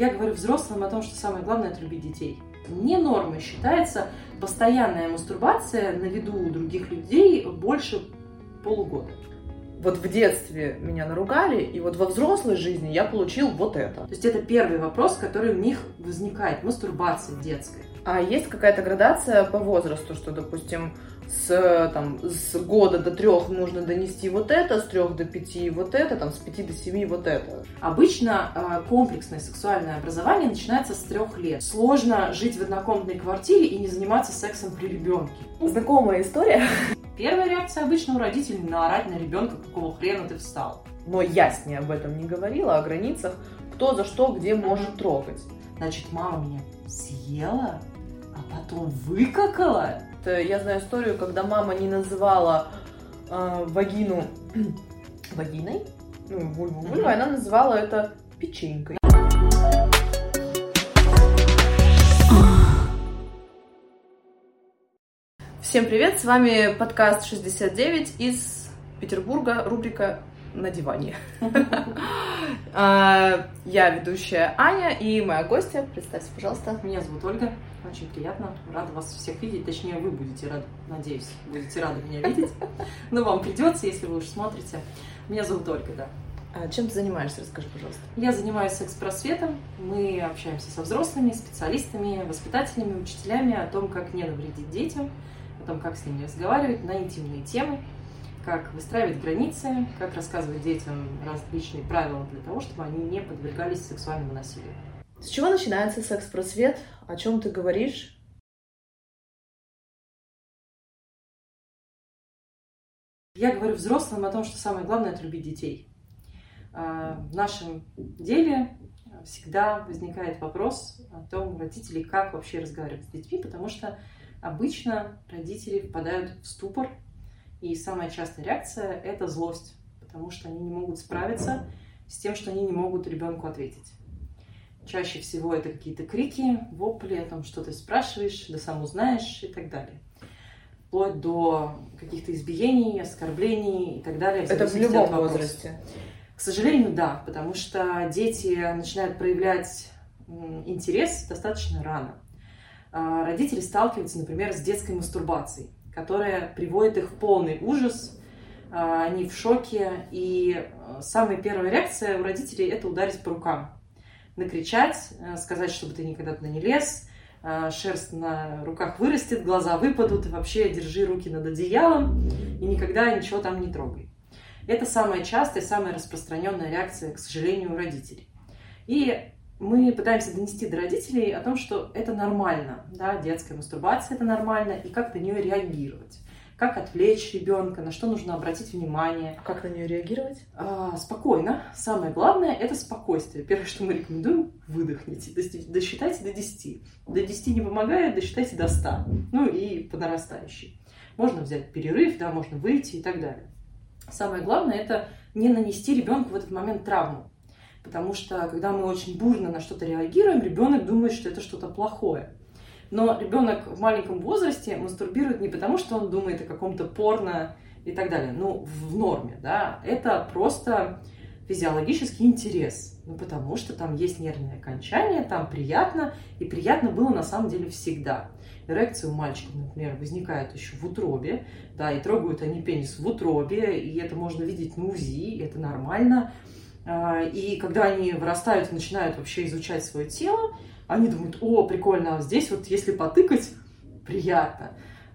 Я говорю взрослым о том, что самое главное – это любить детей. Не нормой считается постоянная мастурбация на виду у других людей больше полугода. Вот в детстве меня наругали, и вот во взрослой жизни я получил вот это. То есть это первый вопрос, который у них возникает. Мастурбация детская. А есть какая-то градация по возрасту, что, допустим, с, там, с года до трех нужно донести вот это, с трех до пяти вот это, там, с пяти до семи вот это. Обычно э, комплексное сексуальное образование начинается с трех лет. Сложно жить в однокомнатной квартире и не заниматься сексом при ребенке. Знакомая история. Первая реакция обычно у родителей наорать на ребенка, какого хрена ты встал. Но я с ней об этом не говорила, о границах, кто за что где может трогать. Значит, мама меня съела, а потом выкакала. Я знаю историю, когда мама не называла э, вагину вагиной, ну, вульву вульвой, она называла это печенькой. Всем привет, с вами подкаст 69 из Петербурга, рубрика «На диване». А, я ведущая Аня и моя гостья, представься, пожалуйста. Меня зовут Ольга. Очень приятно. Рада вас всех видеть. Точнее, вы будете рады, надеюсь, будете рады меня видеть. Но вам придется, если вы уж смотрите. Меня зовут Ольга, да. А чем ты занимаешься? Расскажи, пожалуйста. Я занимаюсь секс-просветом. Мы общаемся со взрослыми, специалистами, воспитателями, учителями о том, как не навредить детям, о том, как с ними разговаривать на интимные темы, как выстраивать границы, как рассказывать детям различные правила для того, чтобы они не подвергались сексуальному насилию. С чего начинается секс-просвет? О чем ты говоришь? Я говорю взрослым о том, что самое главное – это любить детей. А, в нашем деле всегда возникает вопрос о том, родителей, как вообще разговаривать с детьми, потому что обычно родители впадают в ступор, и самая частая реакция – это злость, потому что они не могут справиться с тем, что они не могут ребенку ответить. Чаще всего это какие-то крики, вопли о том, что ты спрашиваешь, да сам узнаешь и так далее. Вплоть до каких-то избиений, оскорблений и так далее. Это в любом возрасте. К сожалению, да, потому что дети начинают проявлять интерес достаточно рано. А, родители сталкиваются, например, с детской мастурбацией, которая приводит их в полный ужас, а, они в шоке, и а, самая первая реакция у родителей – это ударить по рукам. Накричать, э, сказать, чтобы ты никогда туда не лез, э, шерсть на руках вырастет, глаза выпадут, и вообще держи руки над одеялом и никогда ничего там не трогай. Это самая частая, самая распространенная реакция, к сожалению, у родителей. И мы пытаемся донести до родителей о том, что это нормально, да, детская мастурбация это нормально, и как на нее реагировать как отвлечь ребенка, на что нужно обратить внимание. Как на нее реагировать? А, спокойно. Самое главное – это спокойствие. Первое, что мы рекомендуем – выдохните, досчитайте до 10. До 10 не помогает, досчитайте до 100. Ну и по нарастающей. Можно взять перерыв, да, можно выйти и так далее. Самое главное – это не нанести ребенку в этот момент травму. Потому что, когда мы очень бурно на что-то реагируем, ребенок думает, что это что-то плохое. Но ребенок в маленьком возрасте мастурбирует не потому, что он думает о каком-то порно и так далее, ну, в норме, да, это просто физиологический интерес, ну, потому что там есть нервное окончание, там приятно, и приятно было на самом деле всегда. Эрекция у мальчиков, например, возникает еще в утробе, да, и трогают они пенис в утробе, и это можно видеть на УЗИ, это нормально. А, и когда они вырастают и начинают вообще изучать свое тело, они думают, о, прикольно, здесь вот если потыкать, приятно.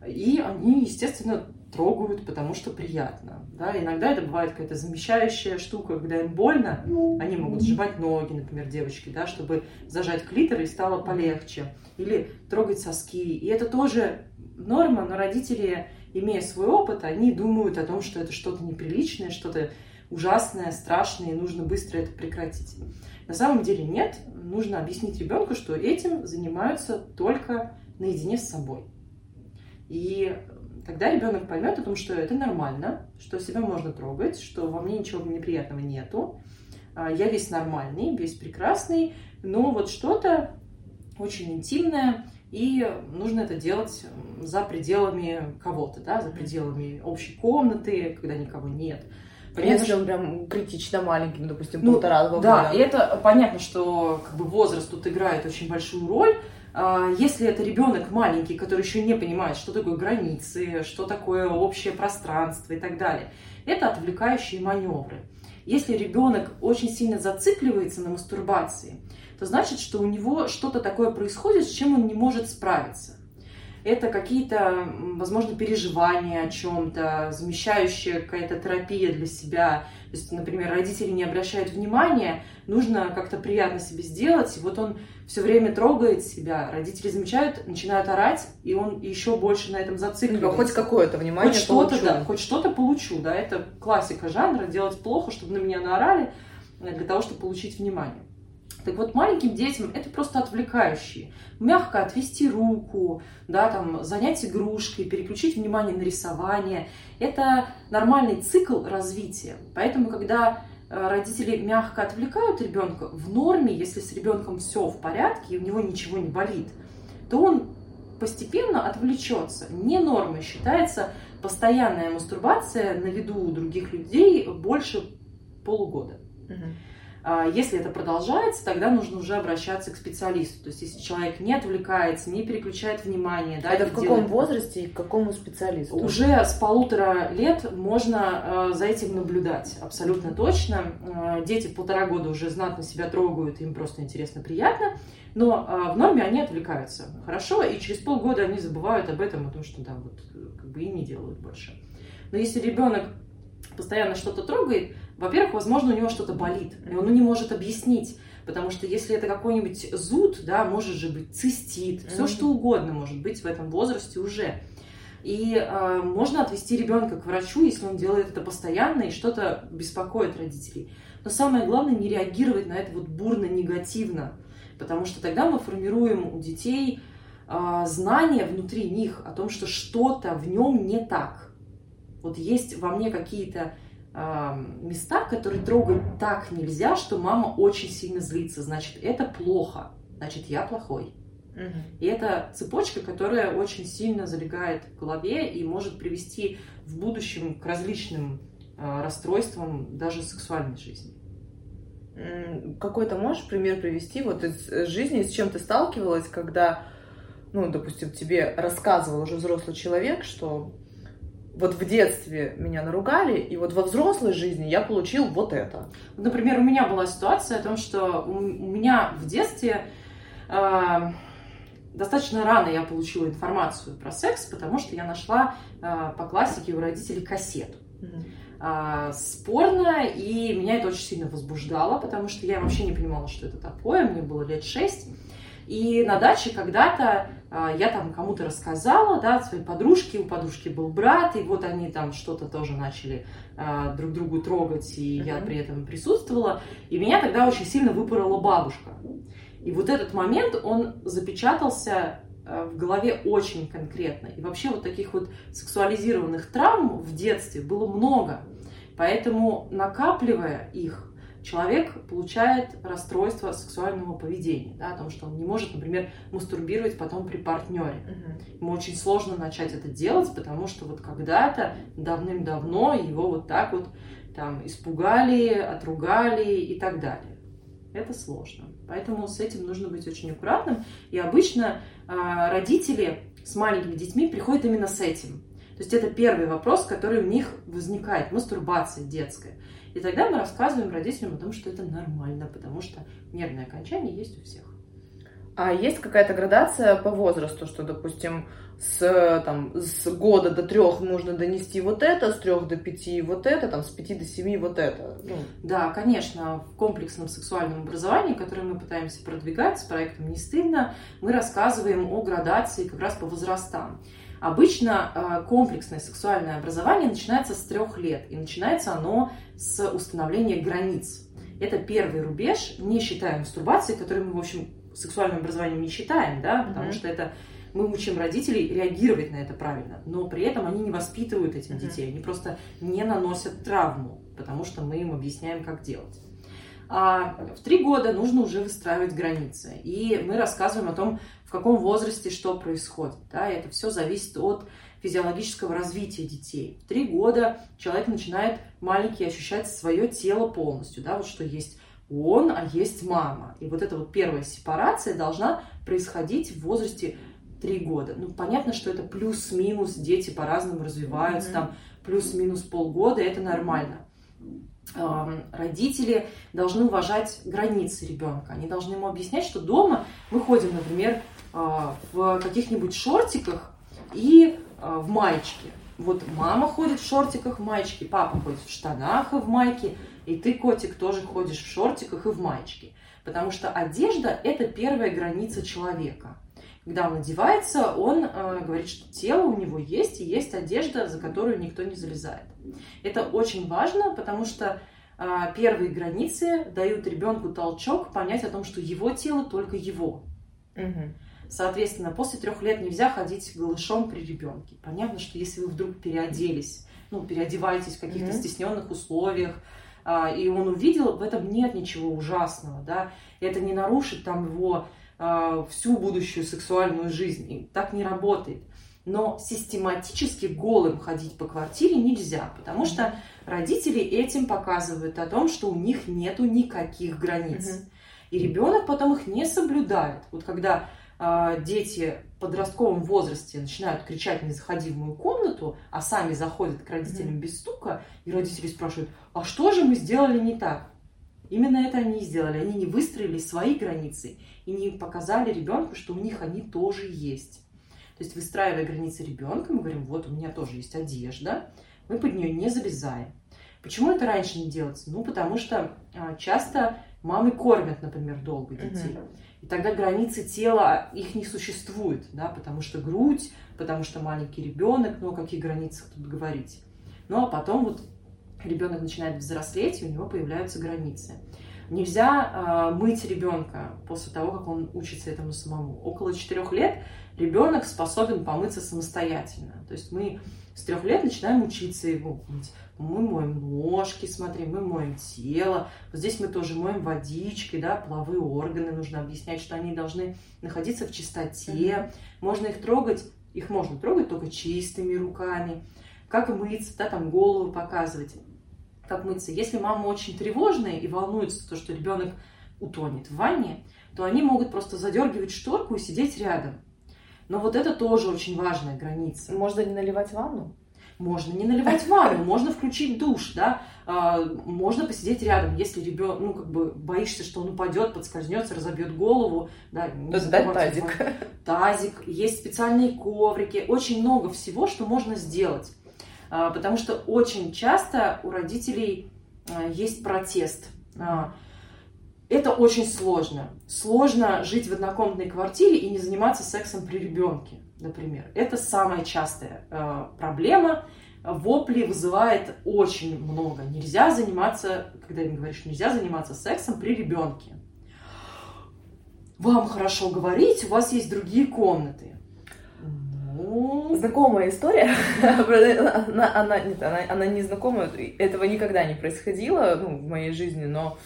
И они, естественно, трогают, потому что приятно. Да? Иногда это бывает какая-то замещающая штука, когда им больно, они могут сжимать ноги, например, девочки, да, чтобы зажать клитор и стало полегче. Или трогать соски. И это тоже норма, но родители, имея свой опыт, они думают о том, что это что-то неприличное, что-то ужасное, страшное, и нужно быстро это прекратить. На самом деле нет, нужно объяснить ребенку, что этим занимаются только наедине с собой. И тогда ребенок поймет о том, что это нормально, что себя можно трогать, что во мне ничего неприятного нету, а, я весь нормальный, весь прекрасный, но вот что-то очень интимное, и нужно это делать за пределами кого-то, да, за пределами общей комнаты, когда никого нет. Если он прям критично маленький, ну, допустим, ну, полтора-два года. Да, и это понятно, что как бы, возраст тут играет очень большую роль. А, если это ребенок маленький, который еще не понимает, что такое границы, что такое общее пространство и так далее, это отвлекающие маневры. Если ребенок очень сильно зацикливается на мастурбации, то значит, что у него что-то такое происходит, с чем он не может справиться это какие-то, возможно, переживания о чем-то, замещающая какая-то терапия для себя. То есть, например, родители не обращают внимания, нужно как-то приятно себе сделать, и вот он все время трогает себя, родители замечают, начинают орать, и он еще больше на этом зацикливается. Ну, хоть какое-то внимание хоть что-то, да, хоть что-то получу, да, это классика жанра, делать плохо, чтобы на меня наорали, э, для того, чтобы получить внимание. Так вот, маленьким детям это просто отвлекающие. Мягко отвести руку, да, там, занять игрушкой, переключить внимание на рисование. Это нормальный цикл развития. Поэтому, когда э, родители мягко отвлекают ребенка, в норме, если с ребенком все в порядке и у него ничего не болит, то он постепенно отвлечется. Не нормой считается постоянная мастурбация на виду у других людей больше полугода. Угу. А, если это продолжается, тогда нужно уже обращаться к специалисту. То есть, если человек не отвлекается, не переключает внимание. Да, это в каком делает... возрасте и к какому специалисту? Уже с полутора лет можно э, за этим наблюдать, абсолютно точно. Э, дети в полтора года уже знатно себя трогают, им просто интересно, приятно. Но э, в норме они отвлекаются хорошо, и через полгода они забывают об этом, о том, что да, вот как бы и не делают больше. Но если ребенок постоянно что-то трогает, во-первых, возможно, у него что-то болит, и он не может объяснить. Потому что если это какой-нибудь зуд, да, может же быть цистит, mm-hmm. все что угодно может быть в этом возрасте уже. И э, можно отвести ребенка к врачу, если он делает это постоянно и что-то беспокоит родителей. Но самое главное не реагировать на это вот бурно негативно, потому что тогда мы формируем у детей э, знания внутри них о том, что что-то в нем не так. Вот есть во мне какие-то места, которые трогать так нельзя, что мама очень сильно злится. Значит, это плохо. Значит, я плохой. Угу. И это цепочка, которая очень сильно залегает в голове и может привести в будущем к различным э, расстройствам даже сексуальной жизни. Какой-то можешь пример привести вот из жизни, с чем ты сталкивалась, когда, ну, допустим, тебе рассказывал уже взрослый человек, что вот в детстве меня наругали, и вот во взрослой жизни я получил вот это. Например, у меня была ситуация о том, что у меня в детстве э, достаточно рано я получила информацию про секс, потому что я нашла э, по классике у родителей кассету. Mm-hmm. Э, спорно, и меня это очень сильно возбуждало, потому что я вообще не понимала, что это такое, мне было лет шесть. И на даче когда-то а, я там кому-то рассказала, да, своей подружке, у подружки был брат, и вот они там что-то тоже начали а, друг другу трогать, и uh-huh. я при этом присутствовала, и меня тогда очень сильно выпорола бабушка. И вот этот момент, он запечатался а, в голове очень конкретно. И вообще вот таких вот сексуализированных травм в детстве было много. Поэтому накапливая их, человек получает расстройство сексуального поведения, да, о том, что он не может, например, мастурбировать потом при партнере. Угу. Ему очень сложно начать это делать, потому что вот когда-то давным-давно его вот так вот там испугали, отругали и так далее. Это сложно. Поэтому с этим нужно быть очень аккуратным. И обычно э, родители с маленькими детьми приходят именно с этим. То есть это первый вопрос, который у них возникает, мастурбация детская. И тогда мы рассказываем родителям о том, что это нормально, потому что нервное окончание есть у всех. А есть какая-то градация по возрасту, что, допустим, с, там, с года до трех нужно донести вот это, с трех до пяти вот это, там, с пяти до семи вот это? Ну. Да, конечно, в комплексном сексуальном образовании, которое мы пытаемся продвигать с проектом «Не стыдно», мы рассказываем о градации как раз по возрастам. Обычно э, комплексное сексуальное образование начинается с трех лет, и начинается оно с установления границ. Это первый рубеж, не считая мастурбации, которую мы, в общем, сексуальным образованием не считаем, да, потому mm-hmm. что это мы учим родителей реагировать на это правильно, но при этом они не воспитывают этих mm-hmm. детей, они просто не наносят травму, потому что мы им объясняем, как делать. А в три года нужно уже выстраивать границы. И мы рассказываем о том, в каком возрасте что происходит. Да? Это все зависит от физиологического развития детей. В три года человек начинает маленький ощущать свое тело полностью, да, вот что есть он, а есть мама. И вот эта вот первая сепарация должна происходить в возрасте три года. Ну, понятно, что это плюс-минус, дети по-разному развиваются, mm-hmm. там плюс-минус полгода, это нормально. Родители должны уважать границы ребенка. Они должны ему объяснять, что дома мы ходим, например, а, в каких-нибудь шортиках и а, в маечке. Вот мама ходит в шортиках, в маечке, папа ходит в штанах и в майке, и ты, котик, тоже ходишь в шортиках и в маечке. Потому что одежда – это первая граница человека. Когда он одевается, он э, говорит, что тело у него есть, и есть одежда, за которую никто не залезает. Это очень важно, потому что э, первые границы дают ребенку толчок понять о том, что его тело только его. Угу. Соответственно, после трех лет нельзя ходить голышом при ребенке. Понятно, что если вы вдруг переоделись, ну, переодеваетесь в каких-то mm-hmm. стесненных условиях, а, и он увидел, в этом нет ничего ужасного, да, это не нарушит там его всю будущую сексуальную жизнь, и так не работает. Но систематически голым ходить по квартире нельзя, потому что родители этим показывают о том, что у них нету никаких границ. И ребенок потом их не соблюдает. Вот когда а, дети в подростковом возрасте начинают кричать «не заходи в мою комнату», а сами заходят к родителям без стука, и родители спрашивают, а что же мы сделали не так? Именно это они и сделали. Они не выстроили свои границы и не показали ребенку, что у них они тоже есть. То есть, выстраивая границы ребенка, мы говорим, вот у меня тоже есть одежда, мы под нее не залезаем. Почему это раньше не делается? Ну, потому что а, часто мамы кормят, например, долго детей. Uh-huh. И тогда границы тела, их не существует, да, потому что грудь, потому что маленький ребенок, ну о каких границах тут говорить. Ну а потом вот ребенок начинает взрослеть, и у него появляются границы. Нельзя э, мыть ребенка после того, как он учится этому самому. Около четырех лет ребенок способен помыться самостоятельно. То есть мы с трех лет начинаем учиться его мыть мы моем ножки, смотри, мы моем тело. Вот здесь мы тоже моем водичкой, да, половые органы. Нужно объяснять, что они должны находиться в чистоте. Можно их трогать, их можно трогать только чистыми руками. Как мыться, да, там голову показывать, как мыться. Если мама очень тревожная и волнуется, то, что ребенок утонет в ванне, то они могут просто задергивать шторку и сидеть рядом. Но вот это тоже очень важная граница. Можно не наливать ванну? Можно не наливать ванну, можно включить душ, да, а, можно посидеть рядом, если ребенок, ну, как бы боишься, что он упадет, подскользнется, разобьет голову, да, не дать тазик. Тазик, есть специальные коврики, очень много всего, что можно сделать. А, потому что очень часто у родителей а, есть протест. Это очень сложно. Сложно жить в однокомнатной квартире и не заниматься сексом при ребенке например. Это самая частая проблема. Вопли вызывает очень много. Нельзя заниматься, когда им говоришь, нельзя заниматься сексом при ребенке. Вам хорошо говорить, у вас есть другие комнаты. Ну... Знакомая история. она, она, нет, она, она не знакомая. Этого никогда не происходило ну, в моей жизни, но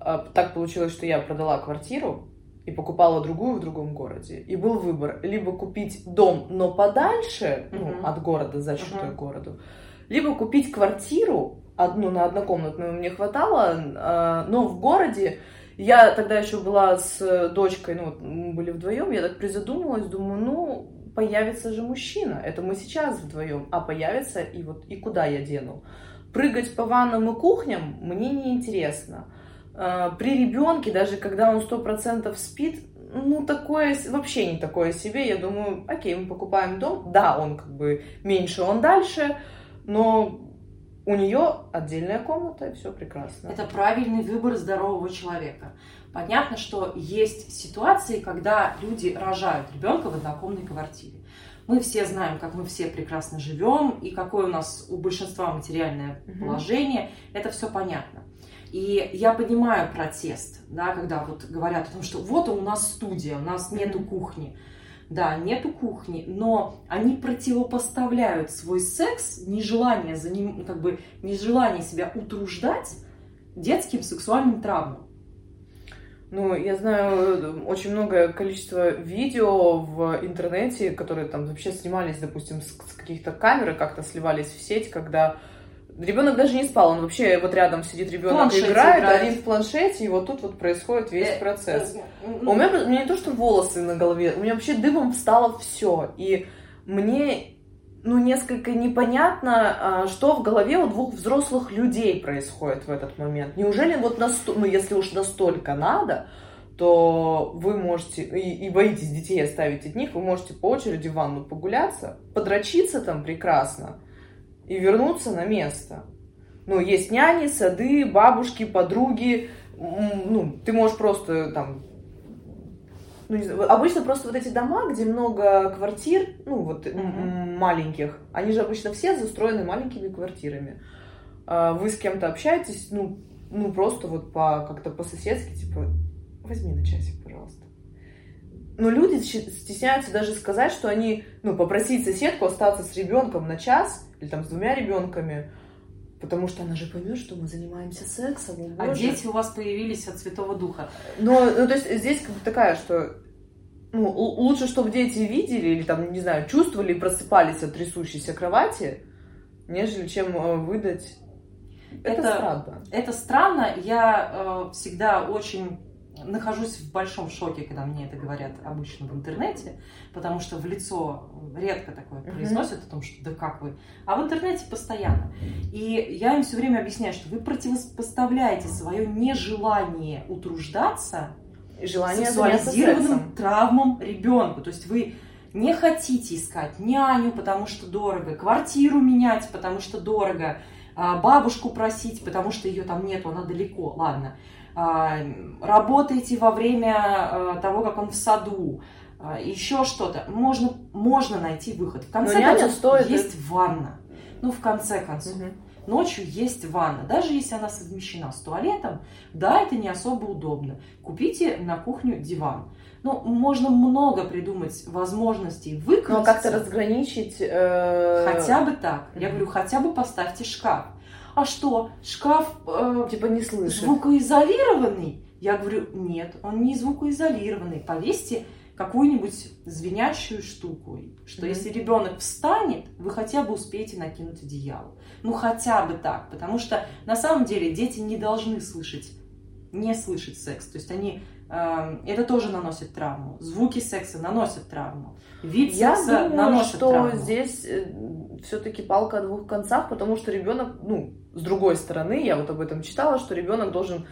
э, так получилось, что я продала квартиру и покупала другую в другом городе. И был выбор либо купить дом, но подальше uh-huh. ну, от города, за счет uh-huh. городу, либо купить квартиру одну на однокомнатную мне хватало, а, но в городе я тогда еще была с дочкой, ну, мы были вдвоем, я так призадумалась, думаю, ну, появится же мужчина, это мы сейчас вдвоем, а появится и вот и куда я дену? Прыгать по ваннам и кухням мне не интересно. А, при ребенке, даже когда он сто процентов спит, ну, такое вообще не такое себе. Я думаю, окей, мы покупаем дом. Да, он как бы меньше, он дальше, но у нее отдельная комната, и все прекрасно. Это правильный выбор здорового человека. Понятно, что есть ситуации, когда люди рожают ребенка в однокомнатной квартире. Мы все знаем, как мы все прекрасно живем и какое у нас у большинства материальное угу. положение. Это все понятно. И я понимаю протест, да, когда вот говорят о том, что вот у нас студия, у нас нету кухни. Да, нету кухни, но они противопоставляют свой секс, нежелание за ним, как бы нежелание себя утруждать детским сексуальным травмам. Ну, я знаю очень многое количество видео в интернете, которые там вообще снимались, допустим, с, с каких-то камер и как-то сливались в сеть, когда ребенок даже не спал, он вообще вот рядом сидит ребенок играет, играет, один в планшете, и вот тут вот происходит весь э, процесс. Э, у меня, у меня не то, что волосы на голове, у меня вообще дымом встало все, и мне ну, несколько непонятно, а, что в голове у двух взрослых людей происходит в этот момент. Неужели вот настолько, ну, если уж настолько надо, то вы можете, и, и боитесь детей оставить от них, вы можете по очереди в ванну погуляться, подрочиться там прекрасно и вернуться на место. Ну, есть няни, сады, бабушки, подруги, ну, ты можешь просто там ну, не знаю, обычно просто вот эти дома, где много квартир, ну, вот mm-hmm. маленьких, они же обычно все застроены маленькими квартирами. А вы с кем-то общаетесь, ну, ну, просто вот по, как-то по-соседски, типа, возьми на часик, пожалуйста. Но люди стесняются даже сказать, что они, ну, попросить соседку остаться с ребенком на час или там с двумя ребенками, Потому что она же поймет, что мы занимаемся сексом. О, а дети у вас появились от Святого Духа. Но, ну, то есть здесь как бы такая, что ну, лучше, чтобы дети видели или там, не знаю, чувствовали и просыпались от трясущейся кровати, нежели чем э, выдать. Это, это странно. Это странно. Я э, всегда очень нахожусь в большом шоке, когда мне это говорят обычно в интернете, потому что в лицо редко такое произносят о том, что да как вы, а в интернете постоянно. И я им все время объясняю, что вы противопоставляете свое нежелание утруждаться желание сексуализированным травмам ребенку. То есть вы не хотите искать няню, потому что дорого, квартиру менять, потому что дорого, а, бабушку просить, потому что ее там нету, она далеко, ладно. А, работаете во время а, того, как он в саду, еще что-то. Можно, можно найти выход. В конце концов, стоит... есть ванна. Ну, в конце концов. Угу. Ночью есть ванна. Даже если она совмещена с туалетом, да, это не особо удобно. Купите на кухню диван. Ну, можно много придумать возможностей выкрутиться. Но как-то разграничить... Э... Хотя бы так. Я говорю, хотя бы поставьте шкаф а что, шкаф э, типа не слышит. звукоизолированный? Я говорю, нет, он не звукоизолированный. Повесьте какую-нибудь звенящую штуку, что mm-hmm. если ребенок встанет, вы хотя бы успеете накинуть одеяло. Ну хотя бы так, потому что на самом деле дети не должны слышать, не слышать секс. То есть они это тоже наносит травму. Звуки секса наносят травму. Вид Я секса думаю, наносит что травму. здесь э, все-таки палка о двух концах, потому что ребенок, ну, с другой стороны, я вот об этом читала, что ребенок должен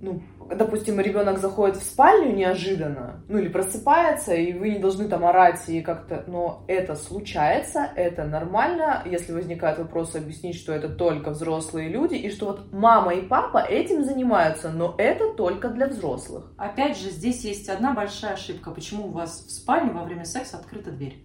ну, допустим, ребенок заходит в спальню неожиданно, ну или просыпается, и вы не должны там орать и как-то, но это случается, это нормально, если возникает вопрос, объяснить, что это только взрослые люди, и что вот мама и папа этим занимаются, но это только для взрослых. Опять же, здесь есть одна большая ошибка. Почему у вас в спальне во время секса открыта дверь?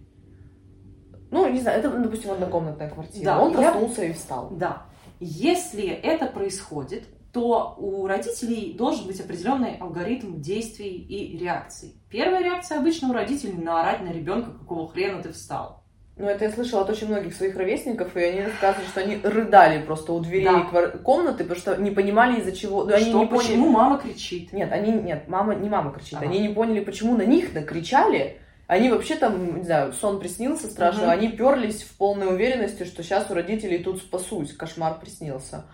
Ну, не знаю, это, допустим, однокомнатная квартира. Да, Он проснулся я... и встал. Да. Если это происходит, то у родителей должен быть определенный алгоритм действий и реакций. Первая реакция обычно у родителей наорать на ребенка, какого хрена ты встал. Ну, это я слышала от очень многих своих ровесников, и они рассказывали, что они рыдали просто у дверей да. комнаты, потому что не понимали из-за чего. Ну, они не почему поняли... мама кричит? Нет, они нет, мама не мама кричит. Ага. Они не поняли, почему на них накричали. Они вообще там, не знаю, сон приснился страшно, угу. они перлись в полной уверенности, что сейчас у родителей тут спасусь, кошмар приснился.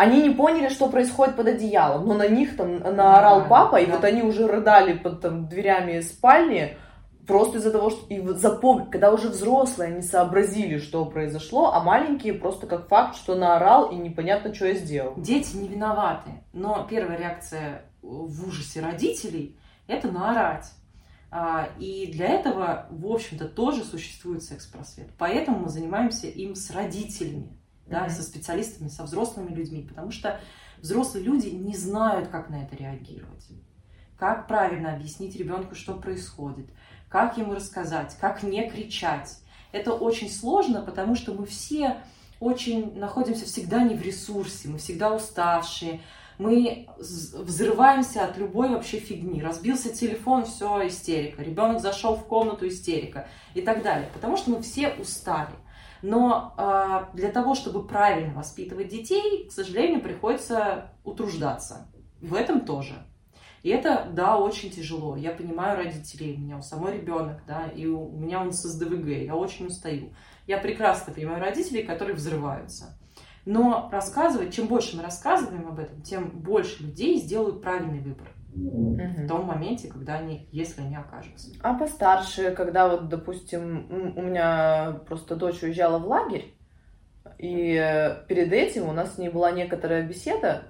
Они не поняли, что происходит под одеялом, но на них там наорал да, папа, да. и вот они уже рыдали под там, дверями спальни, просто из-за того, что... И вот запомни, когда уже взрослые, они сообразили, что произошло, а маленькие просто как факт, что наорал, и непонятно, что я сделал. Дети не виноваты, но первая реакция в ужасе родителей – это наорать. А, и для этого, в общем-то, тоже существует секс-просвет. Поэтому мы занимаемся им с родителями да, mm-hmm. со специалистами, со взрослыми людьми, потому что взрослые люди не знают, как на это реагировать. Как правильно объяснить ребенку, что происходит, как ему рассказать, как не кричать. Это очень сложно, потому что мы все очень находимся всегда не в ресурсе, мы всегда уставшие, мы взрываемся от любой вообще фигни. Разбился телефон, все, истерика. Ребенок зашел в комнату, истерика и так далее. Потому что мы все устали. Но э, для того, чтобы правильно воспитывать детей, к сожалению, приходится утруждаться. В этом тоже. И это, да, очень тяжело. Я понимаю родителей, у меня у самой ребенок, да, и у меня он с СДВГ, я очень устаю. Я прекрасно понимаю родителей, которые взрываются. Но рассказывать, чем больше мы рассказываем об этом, тем больше людей сделают правильный выбор. В том моменте, когда они, если они окажутся. А постарше, когда вот, допустим, у меня просто дочь уезжала в лагерь, и перед этим у нас с ней была некоторая беседа,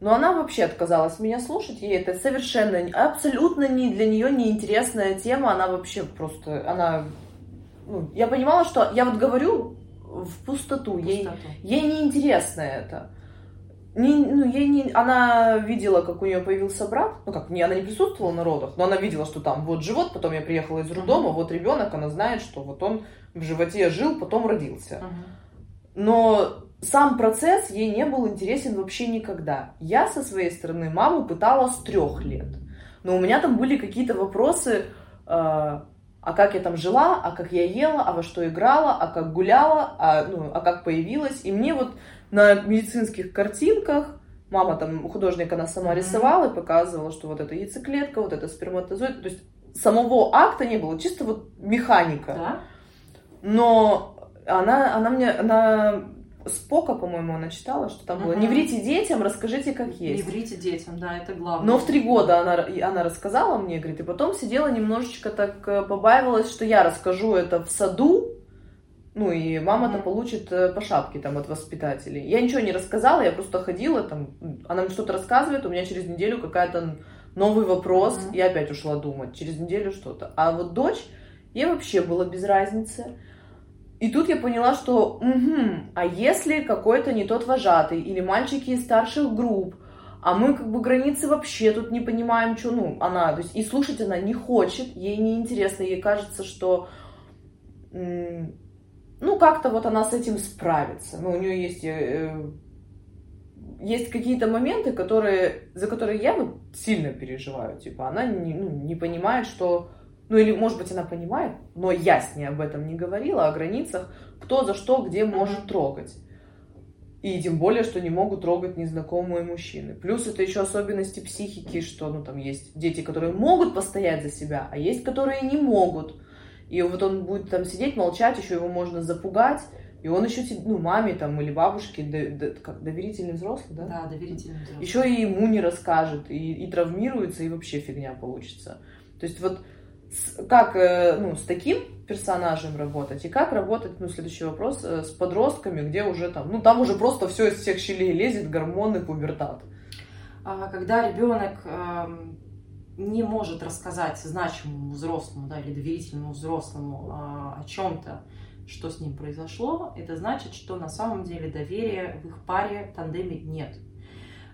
но она вообще отказалась меня слушать, ей это совершенно, абсолютно не, для нее неинтересная тема, она вообще просто, она, ну, я понимала, что я вот говорю в пустоту, в ей, ей неинтересно это. Не, ну, ей не, она видела, как у нее появился брат, ну как, не, она не присутствовала на родах, но она видела, что там вот живот, потом я приехала из роддома, uh-huh. вот ребенок, она знает, что вот он в животе жил, потом родился. Uh-huh. Но сам процесс ей не был интересен вообще никогда. Я со своей стороны маму пытала с трех лет. Но у меня там были какие-то вопросы, э, а как я там жила, а как я ела, а во что играла, а как гуляла, а, ну, а как появилась. И мне вот на медицинских картинках мама там, художник, она сама рисовала и показывала, что вот это яйцеклетка, вот это сперматозоид. То есть самого акта не было, чисто вот механика. Да? Но она, она мне, она Спока, по-моему, она читала, что там было. Не врите детям, расскажите, как есть. Не врите детям, да, это главное. Но в три года она, она рассказала мне, говорит, и потом сидела немножечко так э, побаивалась, что я расскажу это в саду, ну и мама-то mm-hmm. получит э, по шапке там от воспитателей. Я ничего не рассказала, я просто ходила там, она мне что-то рассказывает, у меня через неделю какая-то новый вопрос, mm-hmm. я опять ушла думать, через неделю что-то. А вот дочь, ей вообще было без разницы. И тут я поняла, что, угу, а если какой-то не тот вожатый или мальчики из старших групп, а мы как бы границы вообще тут не понимаем, что, ну, она, то есть и слушать она не хочет, ей не интересно, ей кажется, что, ну, как-то вот она с этим справится. Ну, у нее есть, э, есть какие-то моменты, которые, за которые я вот сильно переживаю, типа, она не, ну, не понимает, что ну или, может быть, она понимает, но я с ней об этом не говорила, о границах, кто за что, где может трогать. И тем более, что не могут трогать незнакомые мужчины. Плюс это еще особенности психики, что ну, там есть дети, которые могут постоять за себя, а есть, которые не могут. И вот он будет там сидеть, молчать, еще его можно запугать. И он еще, ну, маме там или бабушке, до, до, как, доверительный взрослый, да? Да, доверительный взрослый. Еще и ему не расскажет, и, и травмируется, и вообще фигня получится. То есть вот как э, ну, с таким персонажем работать и как работать, ну, следующий вопрос, э, с подростками, где уже там, ну, там уже просто все из всех щелей лезет, гормоны, пубертат. А когда ребенок эм, не может рассказать значимому взрослому, да, или доверительному взрослому а, о чем-то, что с ним произошло, это значит, что на самом деле доверия в их паре, тандеме нет.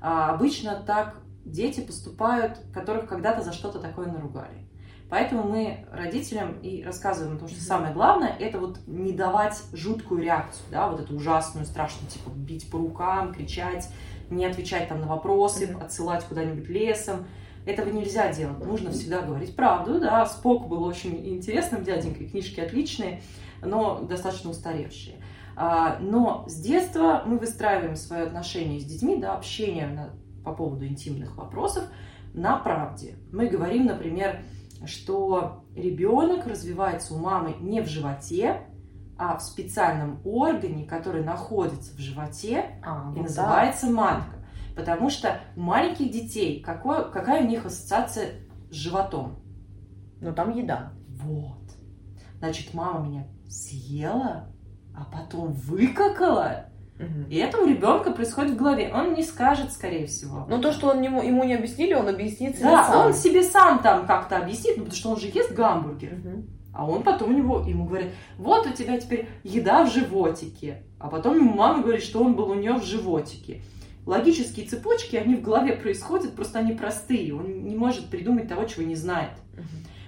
А обычно так дети поступают, которых когда-то за что-то такое наругали. Поэтому мы родителям и рассказываем то, что самое главное, это вот не давать жуткую реакцию, да, вот эту ужасную, страшную, типа бить по рукам, кричать, не отвечать там на вопросы, mm-hmm. отсылать куда-нибудь лесом. Этого нельзя делать. Нужно всегда говорить правду, да. Спок был очень интересным дяденькой, книжки отличные, но достаточно устаревшие. А, но с детства мы выстраиваем свое отношение с детьми, да, общение на, по поводу интимных вопросов на правде. Мы говорим, например, что ребенок развивается у мамы не в животе, а в специальном органе, который находится в животе а, и вот называется да. матка. Потому что маленьких детей какой, какая у них ассоциация с животом? Ну там еда. Вот. Значит, мама меня съела, а потом выкакала. И это у ребенка происходит в голове. Он не скажет, скорее всего. Но то, что он ему, ему не объяснили, он объяснит себе да, сам. он себе сам там как-то объяснит, ну, потому что он же ест гамбургер. Угу. А он потом у него, ему говорит, вот у тебя теперь еда в животике. А потом ему мама говорит, что он был у нее в животике. Логические цепочки, они в голове происходят, просто они простые. Он не может придумать того, чего не знает.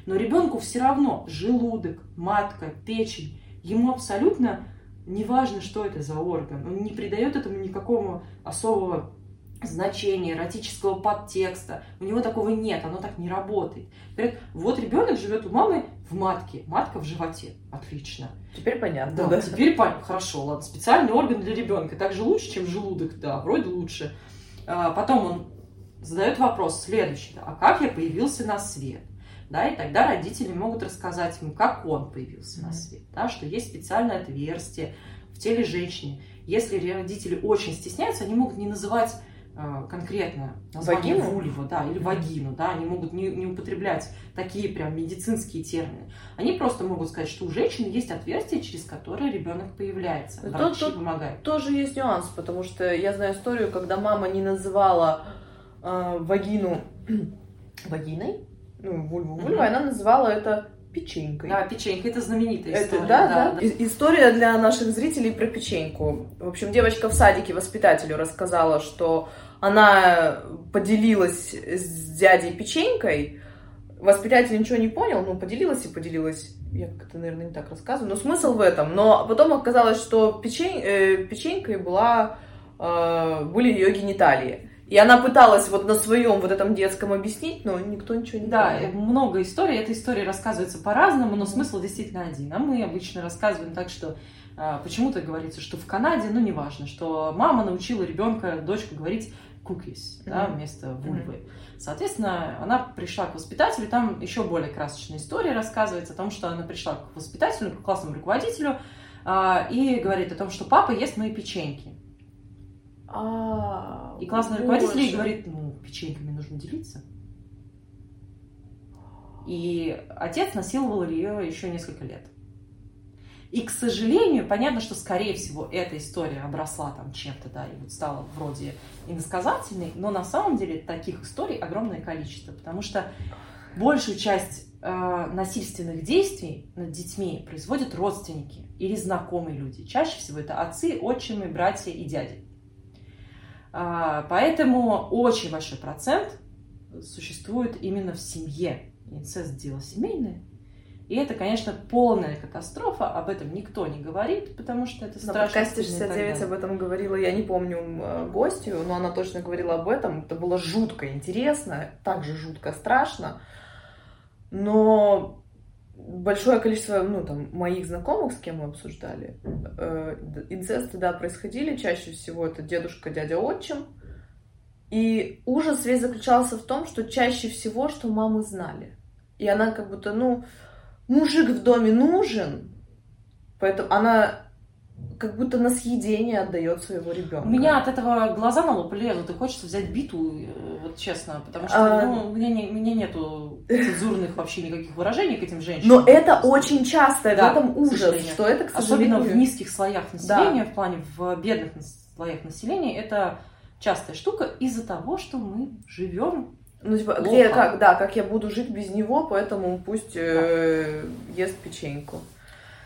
Но ребенку все равно желудок, матка, печень, ему абсолютно неважно, что это за орган, он не придает этому никакого особого значения, эротического подтекста. У него такого нет, оно так не работает. Говорят, вот ребенок живет у мамы в матке, матка в животе. Отлично. Теперь понятно, Да, да? теперь понятно. Хорошо, ладно. Специальный орган для ребенка. Также лучше, чем желудок, да, вроде лучше. А, потом он задает вопрос следующий. да, А как я появился на свет? Да, и тогда родители могут рассказать ему, как он появился на Мгм. свет. Да, что есть специальное отверстие в теле женщины. Если родители очень стесняются, они могут не называть э, конкретно название Вагину? вульва, да, или вагину, да, они могут не, не употреблять такие прям медицинские термины. Они просто могут сказать, что у женщины есть отверстие, через которое ребенок появляется. Ну, Врачи тут- помогают. Тоже есть нюанс, потому что я знаю историю, когда мама не называла э, вагину вагиной, ну, вульву вульвой, Мгм. она называла это печенькой. Да, печенька, это знаменитая Это, история. да, да, И- История для наших зрителей про печеньку. В общем, девочка в садике воспитателю рассказала, что она поделилась с дядей печенькой. Воспитатель ничего не понял, ну, поделилась и поделилась. Я как-то, наверное, не так рассказываю, но смысл в этом. Но потом оказалось, что печень, э, печенькой была, э, были ее гениталии. И она пыталась вот на своем вот этом детском объяснить, но никто ничего не Да, понял. много историй. Эта история рассказывается по-разному, но смысл действительно один. А мы обычно рассказываем так, что а, почему-то говорится, что в Канаде, ну неважно, что мама научила ребенка, дочку говорить cookies да, Мгм. вместо вульвы. Соответственно, она пришла к воспитателю, там еще более красочная история рассказывается о том, что она пришла к воспитателю, к классному руководителю а, и говорит о том, что папа ест мои печеньки. А, И классный руководитель боже. говорит, ну, печеньками нужно делиться. И отец насиловал ее еще несколько лет. И, к сожалению, понятно, что, скорее всего, эта история обросла там чем-то, да, и вот стала вроде иносказательной, но на самом деле таких историй огромное количество, потому что большую часть э, насильственных действий над детьми производят родственники или знакомые люди. Чаще всего это отцы, отчимы, братья и дяди. А, Поэтому очень большой процент существует именно в семье. Инцест – дело семейное. И это, конечно, полная катастрофа. Об этом никто не говорит, потому что это На страшно. подкасте и так 69 далее. об этом говорила, я не помню э, гостью, но она точно говорила об этом. Это было жутко интересно, также жутко страшно. Но большое количество, ну, там, моих знакомых, с кем мы обсуждали, э, инцесты, да, происходили. Чаще всего это дедушка, дядя, отчим. И ужас весь заключался в том, что чаще всего, что мамы знали. И она как будто, ну, мужик в доме нужен, поэтому она как будто на съедение отдает своего ребенка. У меня от этого глаза на лоб лезут, и хочется взять биту, э, вот честно, потому что А. ну, у, меня не, у меня нету цензурных вообще никаких выражений к этим женщинам. Но это очень часто, Да, в этом ужас, что это, к Особенно сожалению... в низких слоях населения, в плане в бедных слоях населения, это частая штука из-за того, что мы живем Ну, типа, Плохо. где, как, да, как я буду жить без него, поэтому пусть э, ест печеньку.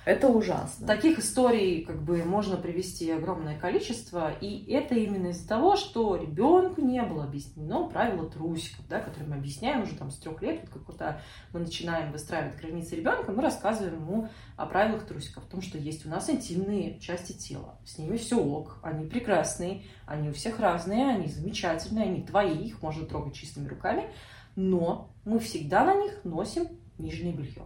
Это ужасно. Таких историй как бы можно привести огромное количество, и это именно из-за того, что ребенку не было объяснено правила трусиков, да, которые мы объясняем уже там с трех лет, вот когда мы начинаем выстраивать границы ребенка, мы рассказываем ему о правилах трусиков, о том, что есть у нас интимные части тела, с ними все ок, они прекрасные, они у всех разные, они замечательные, они твои, их можно трогать чистыми руками, но мы всегда на них носим нижнее белье.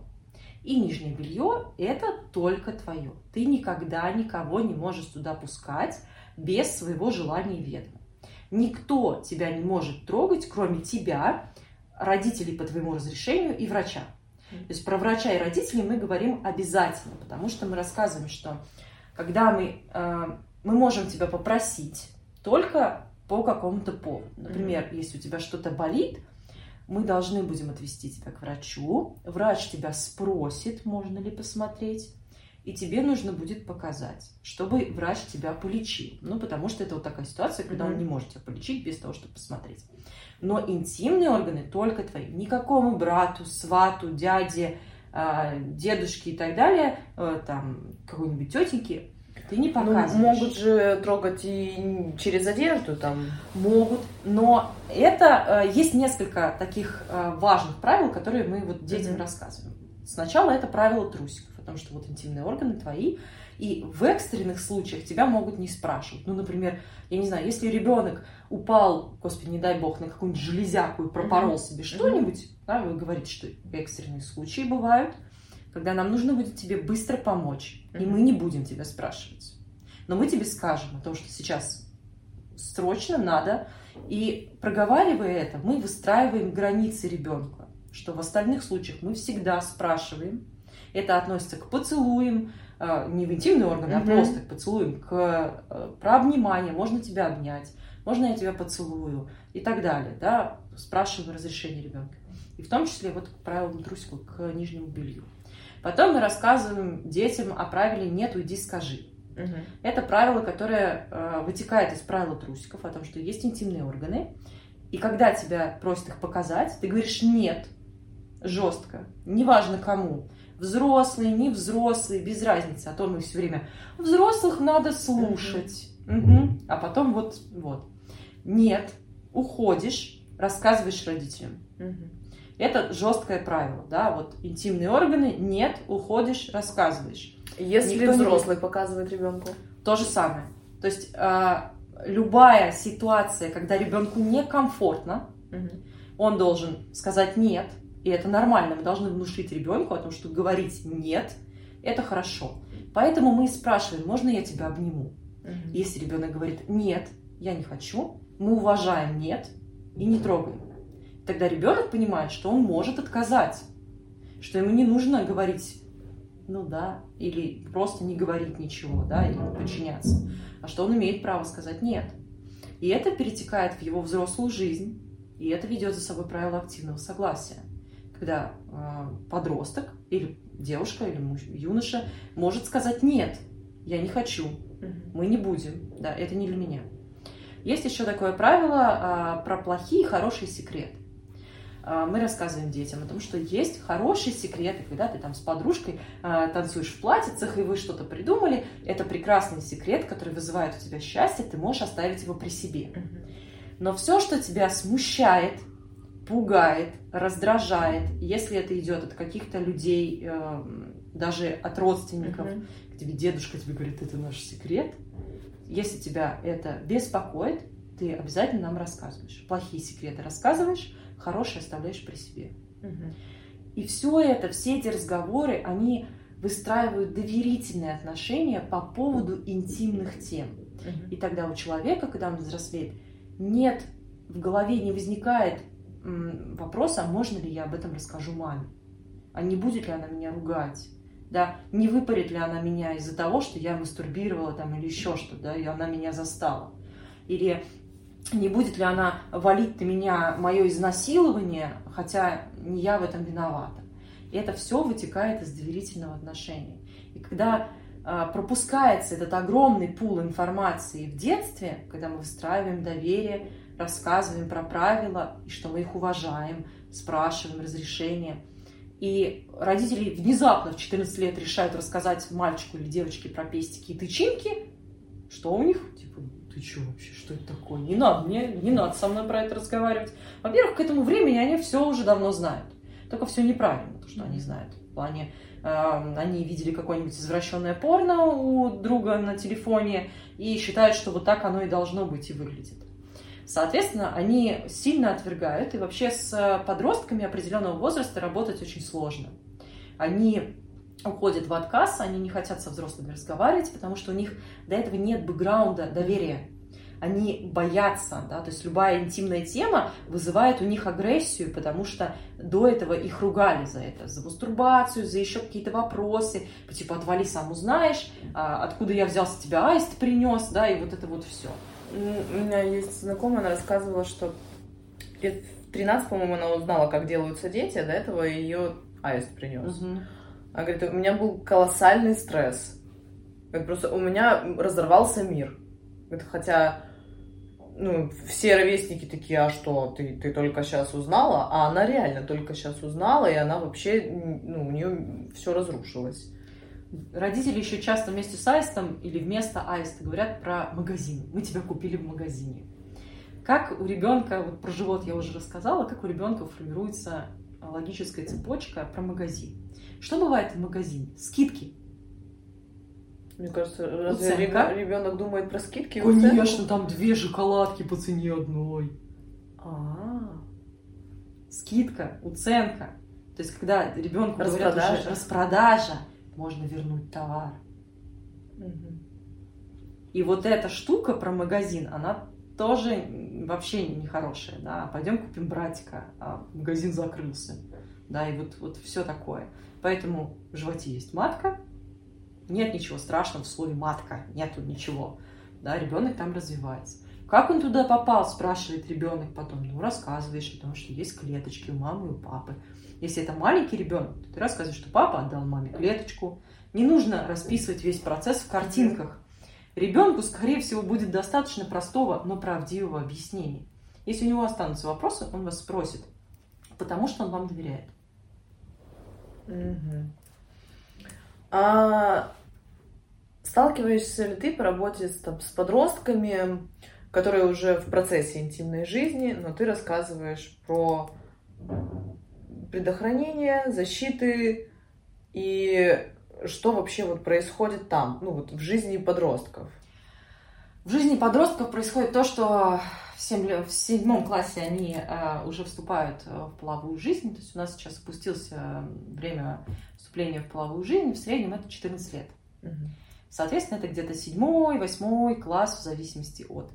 И нижнее белье это только твое. Ты никогда никого не можешь туда пускать без своего желания и ведома. Никто тебя не может трогать, кроме тебя, родителей по твоему разрешению и врача. То есть про врача и родителей мы говорим обязательно, потому что мы рассказываем, что когда мы, э, мы можем тебя попросить только по какому-то поводу. Например, если у тебя что-то болит, мы должны будем отвести тебя к врачу. Врач тебя спросит, можно ли посмотреть. И тебе нужно будет показать, чтобы врач тебя полечил. Ну, потому что это вот такая ситуация, когда он Мгм. не может тебя полечить без того, чтобы посмотреть. Но интимные органы только твои. Никакому брату, свату, дяде, а, дедушке и так далее, э, там, какой-нибудь тетеньке ты не Ну, показываешь. могут же трогать и через одежду там. Могут, но это э, есть несколько таких э, важных правил, которые мы вот детям Мгм. рассказываем. Сначала это правило трусиков. о том, что вот интимные органы твои, и в экстренных случаях тебя могут не спрашивать. Ну, например, я не знаю, если ребенок упал, господи, не дай бог, на какую-нибудь железяку и пропорол mm-hmm. себе что-нибудь, да, вы говорите, что экстренные случаи бывают, когда нам нужно будет тебе быстро помочь, mm-hmm. и мы не будем тебя спрашивать. Но мы тебе скажем о том, что сейчас срочно надо, и проговаривая это, мы выстраиваем границы ребенка, что в остальных случаях мы всегда спрашиваем. Это относится к поцелуям, э, не в интимные органы, mm-hmm. а просто к поцелуям, к э, про обнимание, можно тебя обнять, можно я тебя поцелую и так далее, да, спрашиваем разрешение ребенка. И в том числе вот к правилам трусику, к нижнему белью. Потом мы рассказываем детям о правиле «нет, уйди, скажи». Угу. Это правило, которое э, вытекает из правила трусиков, о том, что есть интимные органы, и когда тебя просят их показать, ты говоришь «нет», жестко, неважно кому, взрослый, не взрослый, без разницы, а то мы все время взрослых надо слушать, угу. Угу. а потом вот, вот, нет, уходишь, рассказываешь родителям. Угу. Это жесткое правило, да, вот интимные органы, нет, уходишь, рассказываешь. Если Никто взрослый не... показывает ребенку? То же самое. То есть э, любая ситуация, когда ребенку некомфортно, угу. он должен сказать нет, и это нормально. Мы должны внушить ребенку о том, что говорить нет, это хорошо. Поэтому мы спрашиваем, можно я тебя обниму? Угу. Если ребенок говорит нет, я не хочу, мы уважаем нет и не трогаем. Тогда ребенок понимает, что он может отказать, что ему не нужно говорить ну да, или просто не говорить ничего, да, или подчиняться, а что он имеет право сказать нет. И это перетекает в его взрослую жизнь, и это ведет за собой правило активного согласия, когда э, подросток или девушка или муж, юноша может сказать нет, я не хочу, мы не будем, да, это не для меня. Есть еще такое правило э, про плохие и хорошие секреты. А, мы рассказываем детям о том, что есть хорошие секреты, когда ты там с подружкой а, танцуешь в платьицах, и вы что-то придумали. Это прекрасный секрет, который вызывает у тебя счастье, ты можешь оставить его при себе. Но все, что тебя смущает, пугает, раздражает, если это идет от каких-то людей, э, даже от родственников, mm тебе дедушка тебе говорит, это наш секрет, если тебя это беспокоит, ты обязательно нам рассказываешь. Плохие секреты рассказываешь, хорошее оставляешь при себе. Угу. И все это, все эти разговоры, они выстраивают доверительные отношения по поводу интимных тем. Угу. И тогда у человека, когда он взрослеет, нет в голове не возникает вопроса, а можно ли я об этом расскажу маме, а не будет ли она меня ругать, да, не выпарит ли она меня из-за того, что я мастурбировала там или еще что-то, да, и она меня застала. Или не будет ли она валить на меня мое изнасилование, хотя не я в этом виновата. И это все вытекает из доверительного отношения. И когда а, пропускается этот огромный пул информации в детстве, когда мы выстраиваем доверие, рассказываем про правила, и что мы их уважаем, спрашиваем разрешения. И родители внезапно в 14 лет решают рассказать мальчику или девочке про пестики и тычинки, что у них типа ты что вообще, что это такое? Не надо, мне не надо со мной про это разговаривать. Во-первых, к этому времени они все уже давно знают. Только все неправильно, то, что они знают. В плане, э, они видели какое-нибудь извращенное порно у друга на телефоне и считают, что вот так оно и должно быть и выглядит. Соответственно, они сильно отвергают, и вообще с подростками определенного возраста работать очень сложно. Они уходят в отказ, они не хотят со взрослыми разговаривать, потому что у них до этого нет бэкграунда доверия. Они боятся, да, то есть любая интимная тема вызывает у них агрессию, потому что до этого их ругали за это, за мастурбацию, за еще какие-то вопросы, по типу «отвали, сам узнаешь», а, «откуда я взялся, тебя аист принес», да, и вот это вот все. У меня есть знакомая, она рассказывала, что лет в 13, по-моему, она узнала, как делаются дети, а до этого ее аист принес. Угу. Она говорит, у меня был колоссальный стресс. Говорит, просто у меня разорвался мир. Говорит, хотя ну, все ровесники такие, а что, ты, ты только сейчас узнала? А она реально только сейчас узнала, и она вообще, ну, у нее все разрушилось. Родители еще часто вместе с аистом или вместо аиста говорят про магазин. Мы тебя купили в магазине. Как у ребенка, вот про живот я уже рассказала, как у ребенка формируется логическая цепочка про магазин. Что бывает в магазине? Скидки. Мне кажется, разве Уценка. ребенок думает про скидки? Конечно, там две шоколадки по цене одной. А, Скидка, уценка. То есть, когда ребенку говорят уже распродажа, можно вернуть товар. И вот эта штука про магазин, она тоже вообще нехорошая, да, пойдем купим братика, а магазин закрылся, да, и вот, вот все такое. Поэтому в животе есть матка, нет ничего страшного в слове матка, нету ничего, да, ребенок там развивается. Как он туда попал, спрашивает ребенок потом. Ну, рассказываешь о том, что есть клеточки у мамы и у папы. Если это маленький ребенок, то ты рассказываешь, что папа отдал маме клеточку. Не нужно расписывать весь процесс в картинках. Ребенку, скорее всего, будет достаточно простого, но правдивого объяснения. Если у него останутся вопросы, он вас спросит, потому что он вам доверяет. А сталкиваешься ли ты по работе с, там, с подростками, которые уже в процессе интимной жизни, но ты рассказываешь про предохранение, защиты и что вообще вот происходит там, ну вот в жизни подростков? В жизни подростков происходит то, что в, семь в седьмом классе они э, уже вступают э, в половую жизнь. То есть у нас сейчас спустился время вступления в половую жизнь. В среднем это 14 лет. Соответственно, это где-то седьмой, восьмой класс в зависимости от.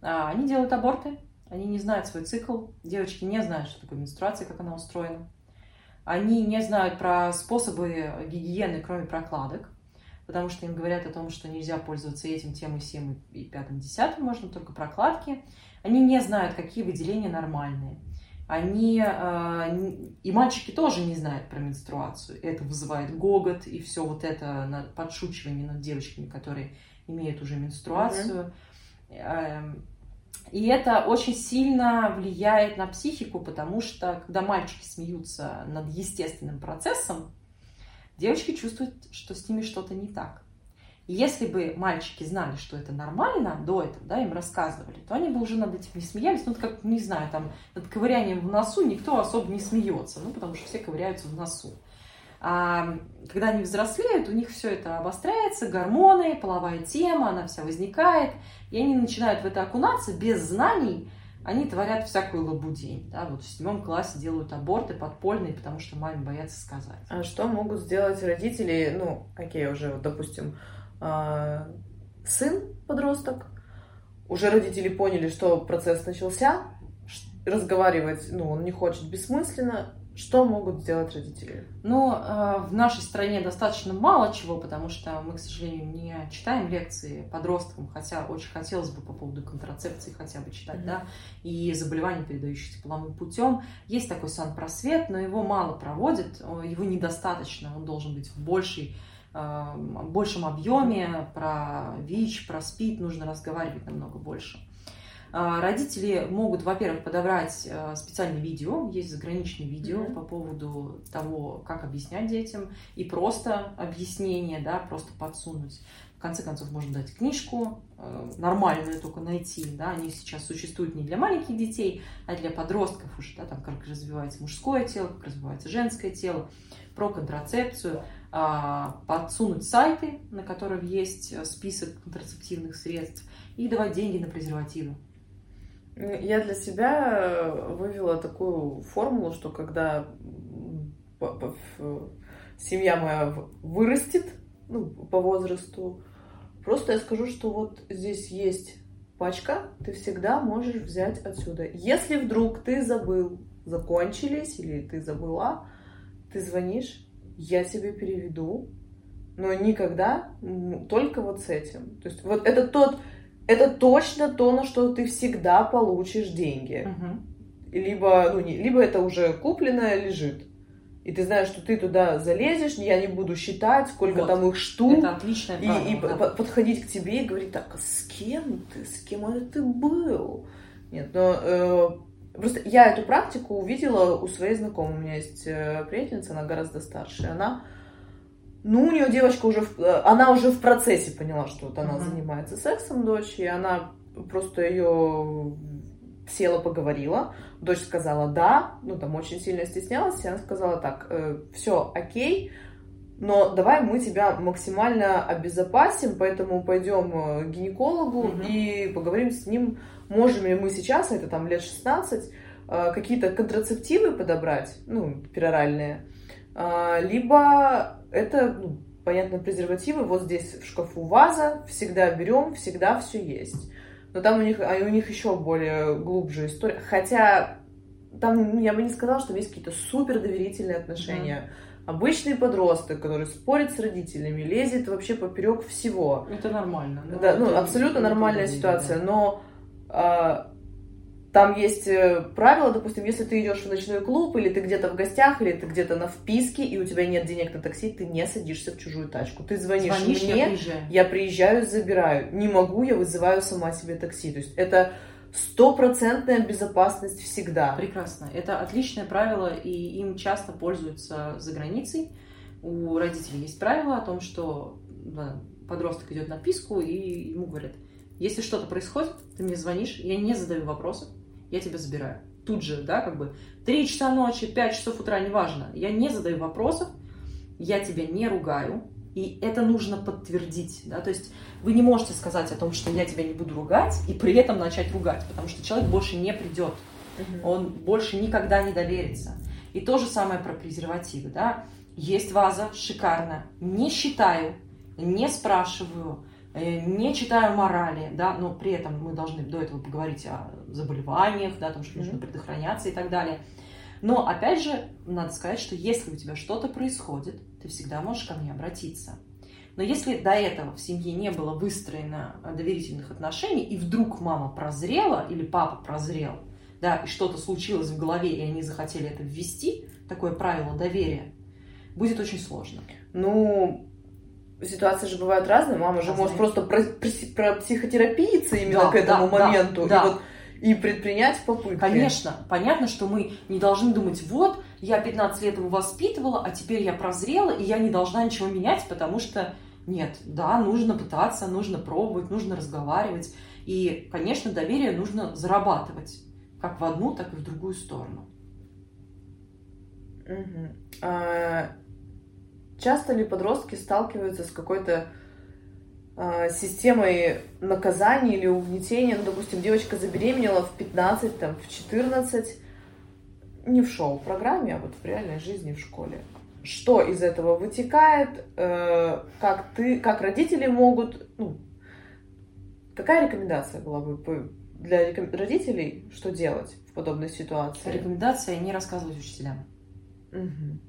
А, Они делают аборты, они не знают свой цикл. Девочки не знают, что такое менструация, как она устроена. Они не знают про способы гигиены, кроме прокладок, потому что им говорят о том, что нельзя пользоваться этим, тем и всем, и пятым, десятым, можно только прокладки. Они не знают, какие выделения нормальные. Они, э, и мальчики тоже не знают про менструацию. Это вызывает гогот и все вот это подшучивание над девочками, которые имеют уже менструацию. Эм, И это очень сильно влияет на психику, потому что когда мальчики смеются над естественным процессом, девочки чувствуют, что с ними что-то не так. Если бы мальчики знали, что это нормально до этого, да, им рассказывали, то они бы уже над этим не смеялись. Ну, как, не знаю, там, над ковырянием в носу никто особо не смеется, ну, потому что все ковыряются в носу. А когда они взрослеют, у них все это обостряется, гормоны, половая тема, она вся возникает, и они начинают в это окунаться без знаний, они творят всякую лабудень. Да? Вот в седьмом классе делают аборты подпольные, потому что маме боятся сказать. А что могут сделать родители, ну, окей, уже, вот, допустим, а, сын подросток, уже родители поняли, что процесс начался, разговаривать, ну, он не хочет бессмысленно, что могут сделать родители? Но э, в нашей стране достаточно мало чего, потому что мы, к сожалению, не читаем лекции подросткам, хотя очень хотелось бы по поводу контрацепции хотя бы читать, Мгм. да, и заболеваний, передающихся половым путем. Есть такой санпросвет, но его мало проводят, его недостаточно, он должен быть в большей большем объеме, про ВИЧ, про СПИД нужно разговаривать намного больше. А, Родители могут, во-первых, подобрать э, специальные видео, есть заграничные видео Мгм. по поводу того, как объяснять детям, и просто объяснение, да, просто подсунуть. В конце концов, можно дать книжку, э, нормальную только найти, да, они сейчас существуют не для маленьких детей, а для подростков уже, да, там как развивается мужское тело, как развивается женское тело, про контрацепцию, подсунуть сайты, на которых есть э, список контрацептивных средств, и давать деньги на презервативы. Я для себя э, вывела такую формулу, что когда ф- семья моя вырастет, ну, по возрасту, просто я скажу, что вот здесь есть пачка, ты всегда можешь взять отсюда. Если вдруг ты забыл, закончились, или ты забыла, ты звонишь, я тебе переведу, но никогда только вот с этим. То есть вот это тот, это точно то, на что ты всегда получишь деньги. Либо, ну, не, либо это уже купленное лежит. И ты знаешь, что ты туда залезешь, я не буду считать, сколько Вот. там их штук. Это отличное И, и да. по- подходить к тебе и говорить, так, а с кем ты, с кем это ты был? Нет, но э, просто я эту практику увидела у своей знакомой. У меня есть э, приятельница, она гораздо старше. Она, ну, у нее девочка уже, в- э, она уже в процессе поняла, что вот она Мгм. занимается сексом, дочь, и она просто ее села, поговорила, дочь сказала да, ну там очень сильно стеснялась, и она сказала так, э, все, окей, но давай мы тебя максимально обезопасим, поэтому пойдем э, к гинекологу Мгм. и поговорим с ним, можем ли мы сейчас, это там лет 16, э, какие-то контрацептивы подобрать, ну, пероральные, а, либо это, ну, понятно, презервативы, вот здесь в шкафу ваза, всегда берем, всегда все есть. Но там у них, а у них еще более глубже история. Хотя там ну, я бы не сказала, что есть какие-то супер доверительные отношения. Обычный подросток, который спорит с родителями, лезет вообще поперек всего. Это нормально. но Да, ну, абсолютно нормальная ситуация, да. но там есть э, правило, допустим, если ты идешь в ночной клуб, или ты где-то в гостях, или ты где-то на вписке, и у тебя нет денег на такси, ты не садишься в чужую тачку. Ты звонишь, Звонишь, я мне, приезжаю. я приезжаю, забираю. Не могу, я вызываю сама себе такси. То есть это стопроцентная безопасность всегда. Прекрасно. Это отличное правило, и им часто пользуются за границей. У родителей есть правило о том, что подросток идет на писку, и ему говорят, если что-то происходит, ты мне звонишь, я не задаю вопросов, я тебя забираю. Тут же, да, как бы 3 часа ночи, 5 часов утра, неважно. Я не задаю вопросов, я тебя не ругаю, и это нужно подтвердить, да, то есть вы не можете сказать о том, что я тебя не буду ругать, и при этом начать ругать, потому что человек больше не придет он больше никогда не доверится. И то же самое про презервативы, да. Есть ваза, шикарно. Не считаю, не спрашиваю, не читаю морали, да, но при этом мы должны до этого поговорить о заболеваниях, да, о том, что нужно предохраняться и так далее. Но, опять же, надо сказать, что если у тебя что-то происходит, ты всегда можешь ко мне обратиться. Но если до этого в семье не было выстроено э, доверительных отношений, и вдруг мама прозрела или папа прозрел, да, и что-то случилось в голове, и они захотели это ввести, такое правило доверия, будет очень сложно. Ну, ситуации же бывают разные. Мама же Разные. может просто про, пси- про психотерапиться именно Да, к этому да, да, моменту. да. И, вот, и предпринять попытки. Конечно, понятно, что мы не должны думать, вот, я 15 лет его воспитывала, а теперь я прозрела, и я не должна ничего менять, потому что нет, да, нужно пытаться, нужно пробовать, нужно разговаривать. И, конечно, доверие нужно зарабатывать как в одну, так и в другую сторону. Мгм. А, часто ли подростки сталкиваются с какой-то а, системой наказания или угнетения? Ну, допустим, девочка забеременела в 15, там, в 14, не в шоу-программе, а вот в реальной жизни в школе. Что из этого вытекает? Э, Как ты, как родители могут, ну, какая рекомендация была бы для реком- родителей, что делать в подобной ситуации? Рекомендация не рассказывать учителям. Мгм.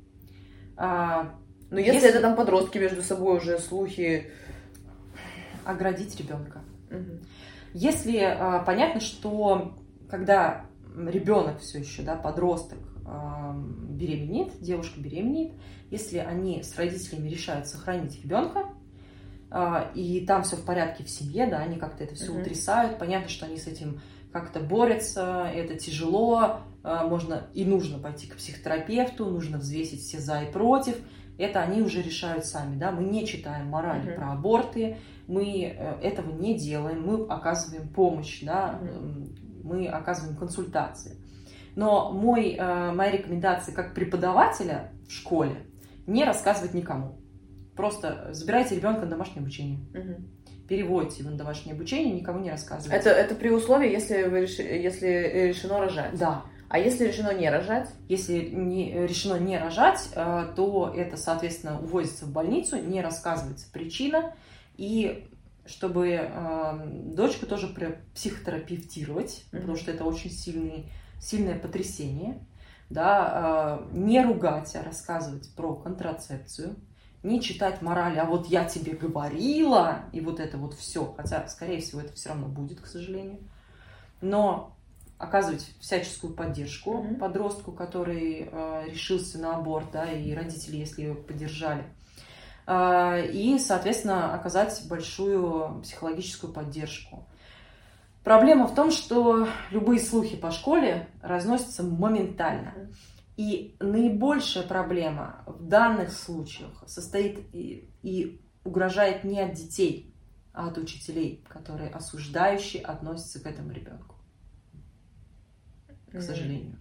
А, Но если, Если- это там подростки между собой уже слухи. оградить ребенка. Мгм. Если а, понятно, что когда ребенок все еще, да, подросток а, беременеет, девушка беременеет, если они с родителями решают сохранить ребенка, а, и там все в порядке в семье, да, они как-то это все Мгм. утрясают, понятно, что они с этим как-то борются, это тяжело, а, можно и нужно пойти к психотерапевту, нужно взвесить все за и против, это они уже решают сами, да, мы не читаем морали Мгм. про аборты, мы э, этого не делаем, мы оказываем помощь, да, м, мы оказываем консультации. Но мой, э, моя рекомендация как преподавателя в школе не рассказывать никому. Просто забирайте ребенка на домашнее обучение, Мгм. переводите его на домашнее обучение, никому не рассказывайте. Это, это при условии, если, вы реши- если решено рожать. Да, А если решено не рожать? если не, решено не рожать, э, то это, соответственно, увозится в больницу, не рассказывается причина, и чтобы э, дочку тоже психотерапевтировать, Мгм. потому что это очень сильный, сильное потрясение, да, э, не ругать, а рассказывать про контрацепцию, не читать мораль, а вот я тебе говорила, и вот это вот все, хотя, скорее всего, это все равно будет, к сожалению, но оказывать всяческую поддержку Мгм. подростку, который э, решился на аборт, да, и родители, если его поддержали. А, И, соответственно, оказать большую психологическую поддержку. Проблема в том, что любые слухи по школе разносятся моментально. И наибольшая проблема в данных случаях состоит и, и угрожает не от детей, а от учителей, которые осуждающие относятся к этому ребенку. К сожалению.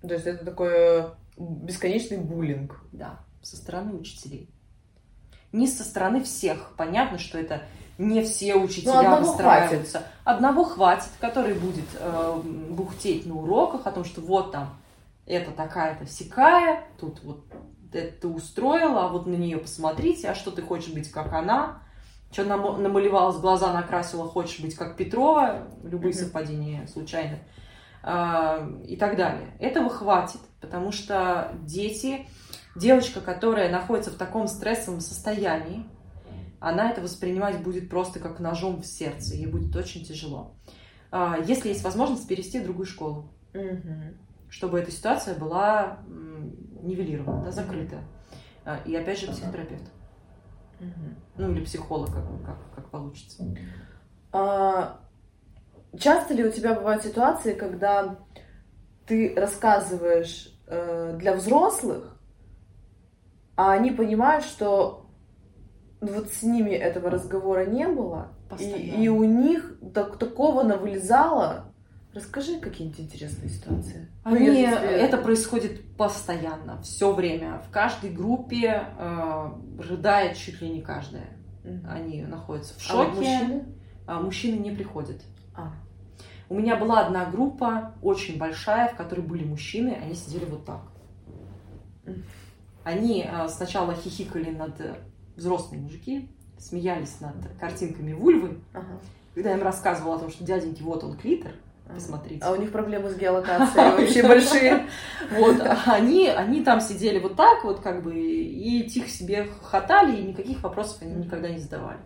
То есть это такой бесконечный буллинг. Да, со стороны учителей. Не со стороны всех. Понятно, что это не все учителя Ну, одного выстраиваются. Одного хватит, который будет э, бухтеть на уроках о том, что вот там это такая-то всякая, тут вот это ты устроила, а вот на нее посмотрите, а что ты хочешь быть как она, что намалевалась, глаза накрасила, хочешь быть как Петрова, любые Мгм. совпадения случайны, а, и так далее. Этого хватит, потому что дети, девочка, которая находится в таком стрессовом состоянии, она это воспринимать будет просто как ножом в сердце, ей будет очень тяжело. А, Если есть возможность перевести в другую школу, Мгм. чтобы эта ситуация была нивелирована, да, закрыта. А, И опять же психотерапевт. Мгм. Ну или психолог, как, как, как получится. А, часто ли у тебя бывают ситуации, когда ты рассказываешь э, для взрослых, а они понимают, что вот с ними этого разговора не было, и, Постоянно. и у них так, такого навылезало. Расскажи какие-нибудь интересные ситуации. Ну, Они, если тебе- это происходит постоянно, все время. В каждой группе э, рыдает чуть ли не каждая. Мгм. Они находятся в А шоке. мужчины? а мужчины не приходят. А. У меня была одна группа, очень большая, в которой были мужчины, они сидели вот так. Они а, сначала хихикали над э, взрослые мужики, смеялись над картинками вульвы, Ага. когда я им рассказывала о том, что дяденьки, вот он клитор, посмотрите. А у них проблемы с геолокацией вообще большие. Вот, они, они там сидели вот так вот, как бы, и тихо себе хохотали, и никаких вопросов они никогда не задавали.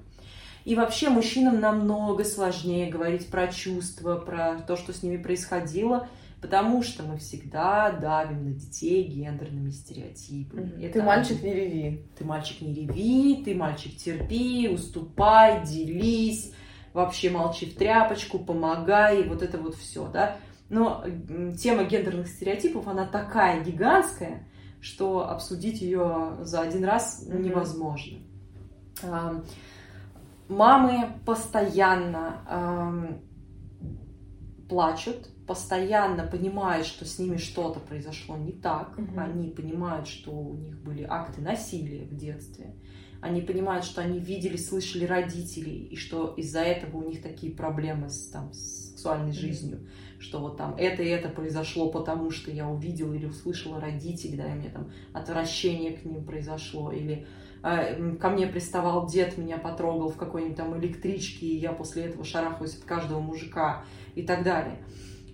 И вообще мужчинам намного сложнее говорить про чувства, про то, что с ними происходило, потому что мы всегда давим на детей гендерными стереотипами. Мгм. Это Ты мальчик, не реви. ты мальчик не реви, ты мальчик терпи, уступай, делись, вообще молчи в тряпочку, помогай, вот это вот все, да. Но тема гендерных стереотипов, она такая гигантская, что обсудить ее за один раз Мгм. невозможно. Ам, Мамы постоянно ам, плачут, постоянно понимают, что с ними что-то произошло не так. Мгм. Они понимают, что у них были акты насилия в детстве. Они понимают, что они видели, слышали родителей, и что из-за этого у них такие проблемы с, там, с сексуальной жизнью, что вот там это и это произошло, потому что я увидела или услышала родителей, да, и у меня там отвращение к ним произошло, или ко мне приставал дед, меня потрогал в какой-нибудь там электричке, и я после этого шарахаюсь от каждого мужика и так далее.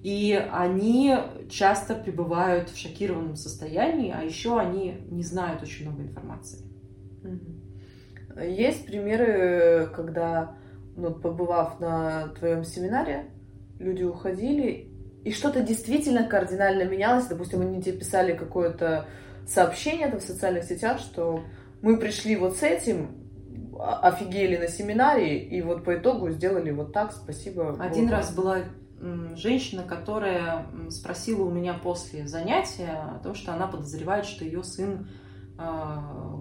И они часто пребывают в шокированном состоянии, а еще они не знают очень много информации. Есть примеры, когда, ну, побывав на твоем семинаре, люди уходили, и что-то действительно кардинально менялось. Допустим, они тебе писали какое-то сообщение там в социальных сетях, что мы пришли вот с этим, а- офигели на семинаре, и вот по итогу сделали вот так, спасибо. Один Богу». раз была женщина, которая спросила у меня после занятия о том, что она подозревает, что ее сын а,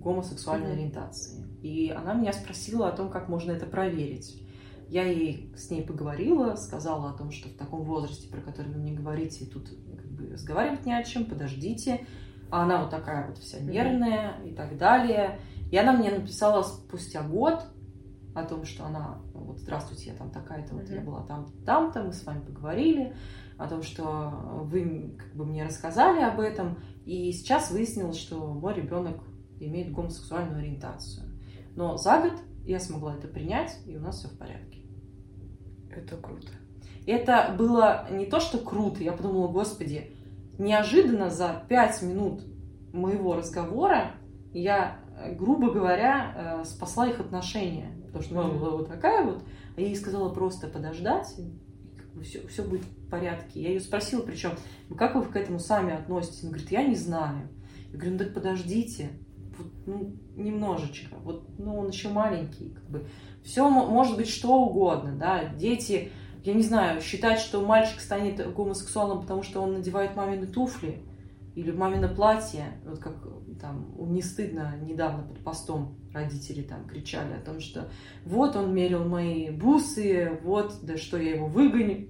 гомосексуальной Мгм. ориентации. И она меня спросила о том, как можно это проверить. Я ей с ней поговорила, сказала о том, что в таком возрасте, про который вы мне говорите, тут как бы разговаривать не о чем, подождите. А она вот такая вот вся нервная и так далее. И она мне написала спустя год о том, что она, ну, вот, здравствуйте, я там такая-то, вот я была там, там-то, мы с вами поговорили, о том, что вы как бы мне рассказали об этом, и сейчас выяснилось, что мой ребенок имеет гомосексуальную ориентацию. Но за год я смогла это принять, и у нас все в порядке. Это круто. Это было не то, что круто, я подумала, господи, неожиданно за пять минут моего разговора я, э, грубо говоря, э, спасла их отношения. Потому что мама была вот такая вот, а я ей сказала просто подождать, все, все будет в порядке. Я ее спросила, причем, «Ну, как вы к этому сами относитесь? Она говорит, я не знаю. Я говорю, ну так подождите, вот, ну, немножечко, вот, ну, он еще маленький, как бы, все может быть что угодно, да, дети, я не знаю, считать, что мальчик станет гомосексуалом, потому что он надевает мамины туфли или мамино платье, вот как там не стыдно недавно под постом родители там кричали о том, что вот он мерил мои бусы, вот, да что я его выгоню.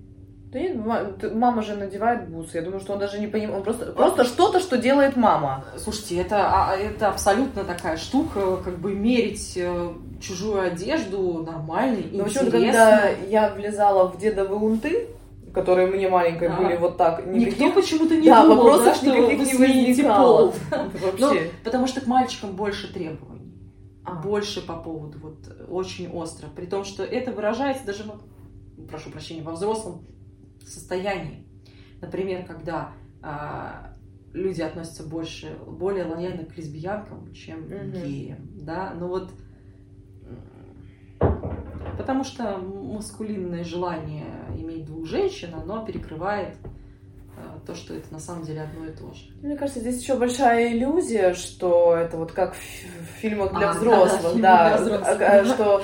Нет, мама же надевает бусы. Я думаю, что он даже не понимает. Он просто, просто что-то, что делает мама. Слушайте, это, а, это абсолютно такая штука, как бы мерить э, чужую одежду нормально, Но почему-то, когда я влезала в дедовы унты, которые мне маленькой а. были вот так. Никаких... Никто почему-то не да, думал, вопросов да, что никаких вы не возникало. Вообще. Ну, потому что к мальчикам больше требований. А. Больше по поводу, вот, очень остро. При том, что это выражается даже, прошу прощения, во взрослом состоянии. Например, когда а, люди относятся больше, более лояльно к лесбиянкам, чем mm-hmm. к геям, да, но вот потому что маскулинное желание иметь двух женщин, оно перекрывает а, то, что это на самом деле одно и то же. Мне кажется, здесь еще большая иллюзия, что это вот как в фильмах для а, взрослых, да, да, да, да, да, что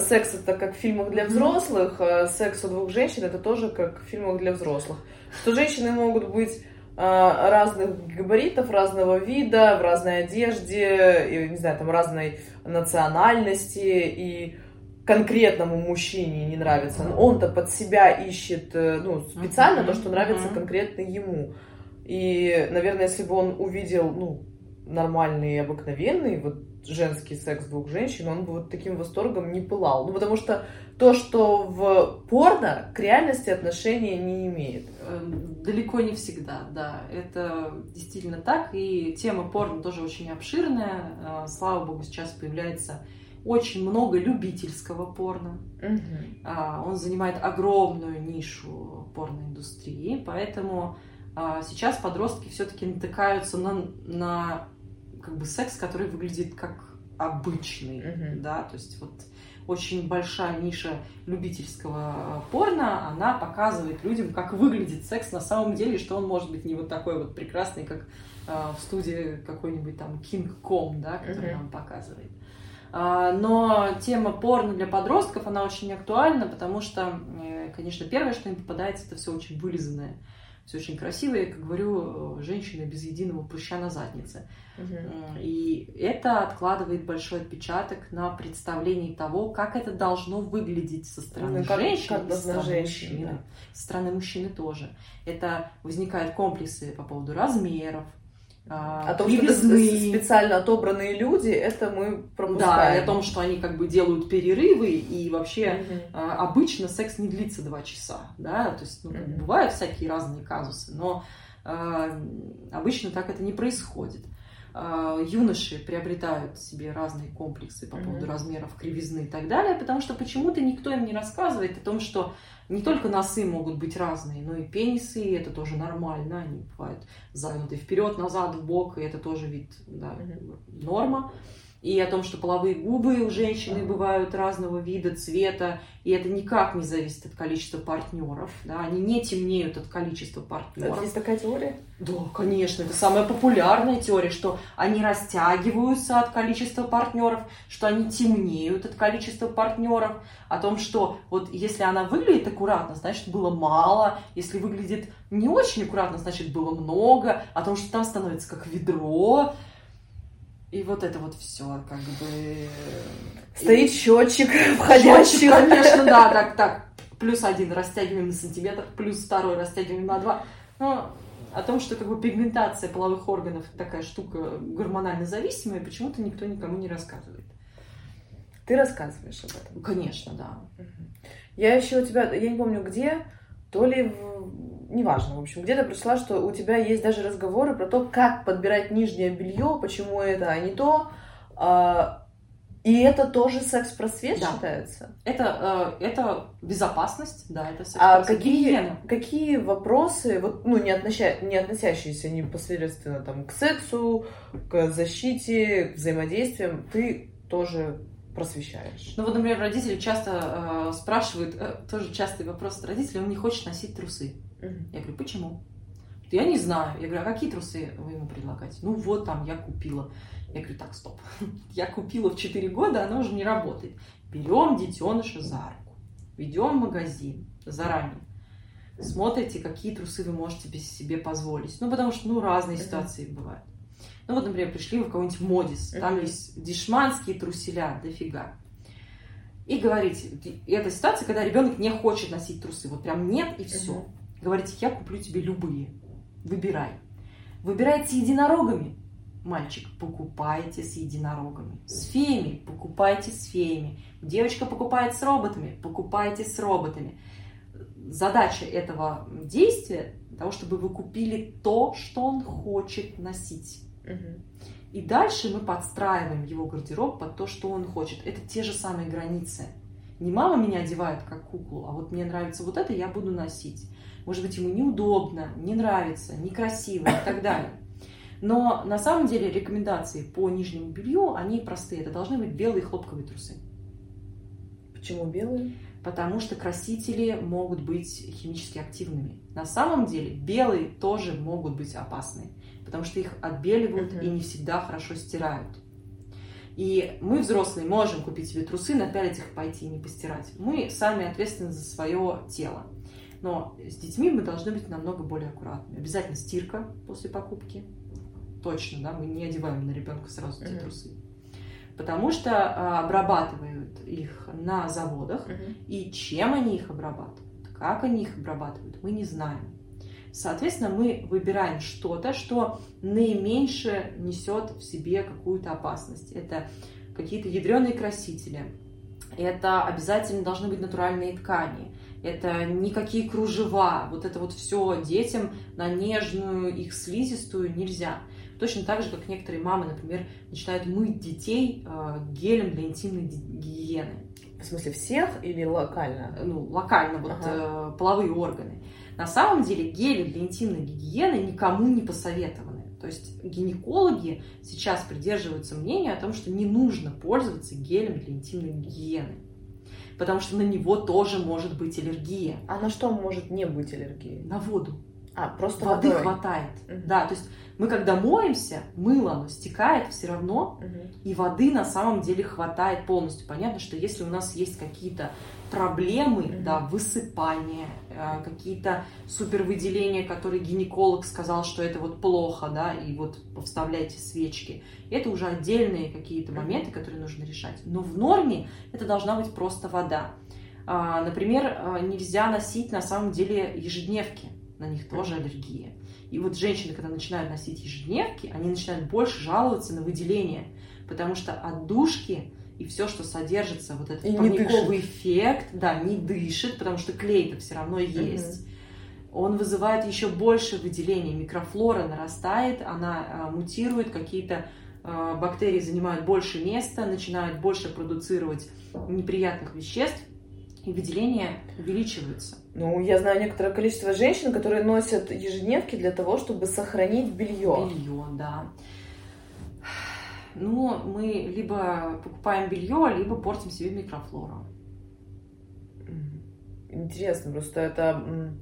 секс это как в фильмах для взрослых, а секс у двух женщин это тоже как в фильмах для взрослых. Что женщины могут быть а, разных габаритов, разного вида, в разной одежде, и, не знаю, там разной национальности, и конкретному мужчине не нравится. Он-то под себя ищет э, ну, специально mm-hmm. то, что нравится mm-hmm. конкретно ему. И, наверное, если бы он увидел ну, нормальный, обыкновенный, вот женский секс двух женщин, он бы вот таким восторгом не пылал. Ну, потому что то, что в порно, к реальности отношения не имеет. Эм, далеко не всегда, да. Это действительно так. И тема порно тоже очень обширная. Э, слава богу, сейчас появляется очень много любительского порно. Угу. Он занимает огромную нишу порноиндустрии, поэтому а, сейчас подростки все-таки натыкаются на, на как бы секс, который выглядит как обычный, mm-hmm. да, то есть вот очень большая ниша любительского порно, она показывает людям, как выглядит секс на самом деле, что он может быть не вот такой вот прекрасный, как э, в студии какой-нибудь там King Kong, да, который mm-hmm. нам показывает. А, но тема порно для подростков, она очень актуальна, потому что, э, конечно, первое, что им попадается, это все очень вылизанное все очень красиво, и, как говорю, женщина без единого прыща на заднице. Угу. И это откладывает большой отпечаток на представлении того, как это должно выглядеть со стороны ну, как, женщины, как со стороны женщины, мужчины. Да. Со стороны мужчины тоже. Это возникают комплексы по поводу размеров, а, о том, что это специально отобранные люди, это мы пропускаем. Да, и о том, что они как бы делают перерывы, и вообще угу. а, обычно секс не длится два часа, да, то есть ну, угу. бывают всякие разные казусы, но а, обычно так это не происходит. А, юноши приобретают себе разные комплексы по поводу mm-hmm. размеров, кривизны и так далее, потому что почему-то никто им не рассказывает о том, что не только носы могут быть разные, но и пенисы, и это тоже нормально, они бывают загнуты вперед, назад, в бок, и это тоже вид, да, mm-hmm. норма и о том, что половые губы у женщины бывают разного вида, цвета, и это никак не зависит от количества партнеров, да, они не темнеют от количества партнеров. Есть такая теория? Да, конечно, это самая популярная теория, что они растягиваются от количества партнеров, что они темнеют от количества партнеров, о том, что вот если она выглядит аккуратно, значит было мало, если выглядит не очень аккуратно, значит было много, о том, что там становится как ведро, и вот это вот все, как бы... Стоит и... счетчик входящий. Счетчик, конечно, да, так, так. Плюс один растягиваем на сантиметр, плюс второй растягиваем на два. Но о том, что как бы пигментация половых органов такая штука гормонально зависимая, почему-то никто никому не рассказывает. Ты рассказываешь об этом? Конечно, да. Я еще у тебя, я не помню где, то ли в неважно, в общем, где-то прочла, что у тебя есть даже разговоры про то, как подбирать нижнее белье, почему это, а не то. А, и это тоже секс-просвет да. считается? Это, э, это безопасность, да, это секс-просвет. А какие, какие вопросы, вот, ну, не, относя, не относящиеся непосредственно там, к сексу, к защите, к взаимодействиям, ты тоже просвещаешь? Ну вот, например, родители часто э, спрашивают, э, тоже частый вопрос от родителей, он не хочет носить трусы. Я говорю, почему? Я не знаю. Я говорю, а какие трусы вы ему предлагаете? Ну вот там, я купила. Я говорю, так, стоп. Я купила в 4 года, она уже не работает. Берем детеныша за руку, ведем в магазин заранее. Смотрите, какие трусы вы можете себе позволить. Ну, потому что, ну, разные ситуации бывают. Ну, вот, например, пришли вы в какой-нибудь Модис. Там есть дешманские труселя, дофига. и говорите, это ситуация, когда ребенок не хочет носить трусы, вот прям нет и все. Говорите, я куплю тебе любые, выбирай. Выбирайте единорогами, мальчик, покупайте с единорогами. С феями, покупайте с феями. Девочка покупает с роботами, покупайте с роботами. Задача этого действия того, чтобы вы купили то, что он хочет носить. Мгм. И дальше мы подстраиваем его гардероб под то, что он хочет. Это те же самые границы. Не мама меня одевает как куклу, а вот мне нравится вот это, я буду носить. Может быть, ему неудобно, не нравится, некрасиво и так далее. Но на самом деле рекомендации по нижнему белью, они простые. Это должны быть белые хлопковые трусы. Почему белые? Потому что красители могут быть химически активными. На самом деле белые тоже могут быть опасны, потому что их отбеливают Мгм. и не всегда хорошо стирают. И мы, взрослые, можем купить себе трусы, напялить их, пойти и не постирать. Мы сами ответственны за свое тело. Но с детьми мы должны быть намного более аккуратными. Обязательно стирка после покупки. Точно, да, мы не одеваем на ребенка сразу эти Мгм. трусы. Потому что а, обрабатывают их на заводах, Мгм. и чем они их обрабатывают, как они их обрабатывают, мы не знаем. Соответственно, мы выбираем что-то, что наименьше несет в себе какую-то опасность. Это какие-то ядреные красители, это обязательно должны быть натуральные ткани, это никакие кружева, вот это вот все детям на нежную их слизистую нельзя. Точно так же, как некоторые мамы, например, начинают мыть детей э, гелем для интимной гигиены В смысле всех или локально? ну, локально вот Ага. э, половые органы. На самом деле гели для интимной гигиены никому не посоветованы. То есть гинекологи сейчас придерживаются мнения о том, что не нужно пользоваться гелем для интимной гигиены. Потому что на него тоже может быть аллергия. А на что может не быть аллергии? На воду. А, просто Воды водой. хватает. Мгм. Да, то есть мы когда моемся, мыло, оно стекает все равно, Мгм. и воды на самом деле хватает полностью. Понятно, что если у нас есть какие-то проблемы, Мгм. да, высыпания, э, какие-то супервыделения, которые гинеколог сказал, что это вот плохо, да, и вот вставляйте свечки. Это уже отдельные какие-то моменты, которые нужно решать. Но в норме это должна быть просто вода. А, Например, а, нельзя носить на самом деле ежедневки, на них тоже аллергия. И вот женщины, когда начинают носить ежедневки, они начинают больше жаловаться на выделение, потому что отдушки и все, что содержится, вот этот И парниковый эффект, да, не дышит, потому что клей-то все равно есть. Он вызывает еще больше выделений, микрофлора нарастает, она а, мутирует, какие-то а, бактерии занимают больше места, начинают больше продуцировать неприятных веществ, и выделения увеличиваются. Ну, я знаю некоторое количество женщин, которые носят ежедневки для того, чтобы сохранить белье. Белье, да. Ну, мы либо покупаем белье, либо портим себе микрофлору. Интересно, просто это...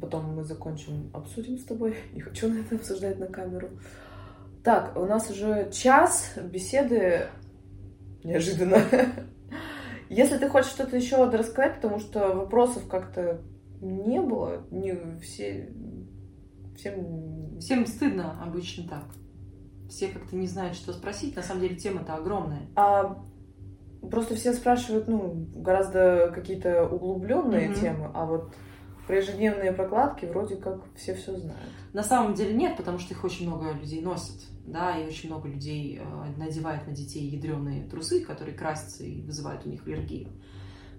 Потом мы закончим, обсудим с тобой. Не хочу на это обсуждать на камеру. Так, у нас уже час беседы. Неожиданно. Если ты хочешь что-то еще рассказать, потому что вопросов как-то не было, не все... Всем... Всем стыдно обычно так. Все как-то не знают, что спросить. На самом деле тема-то огромная. А просто все спрашивают, ну, гораздо какие-то углубленные Мгм. темы, а вот про ежедневные прокладки вроде как все все знают. На самом деле нет, потому что их очень много людей носят. Да, и очень много людей э, надевают на детей ядреные трусы, которые красятся и вызывают у них аллергию.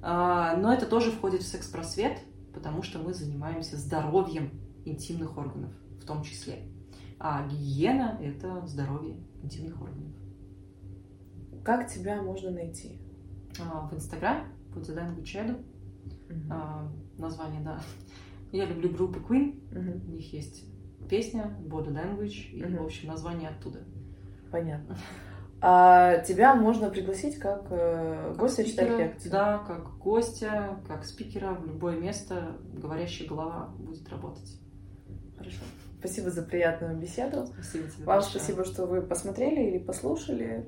А, но это тоже входит в секс-просвет, потому что мы занимаемся здоровьем интимных органов в том числе. А гигиена – это здоровье интимных органов. Как тебя можно найти? А, в Инстаграме под Гучеду. Мгм. А, название, да. Я люблю группы Queen. Мгм. У них есть песня Body Language. И, Мгм. в общем, название оттуда. Понятно. А тебя можно пригласить как э, гостя читать лекции? Да, как гостя, как спикера в любое место говорящая голова будет работать. Хорошо. Спасибо за приятную беседу. Спасибо тебе Вам большое. спасибо, что вы посмотрели или послушали.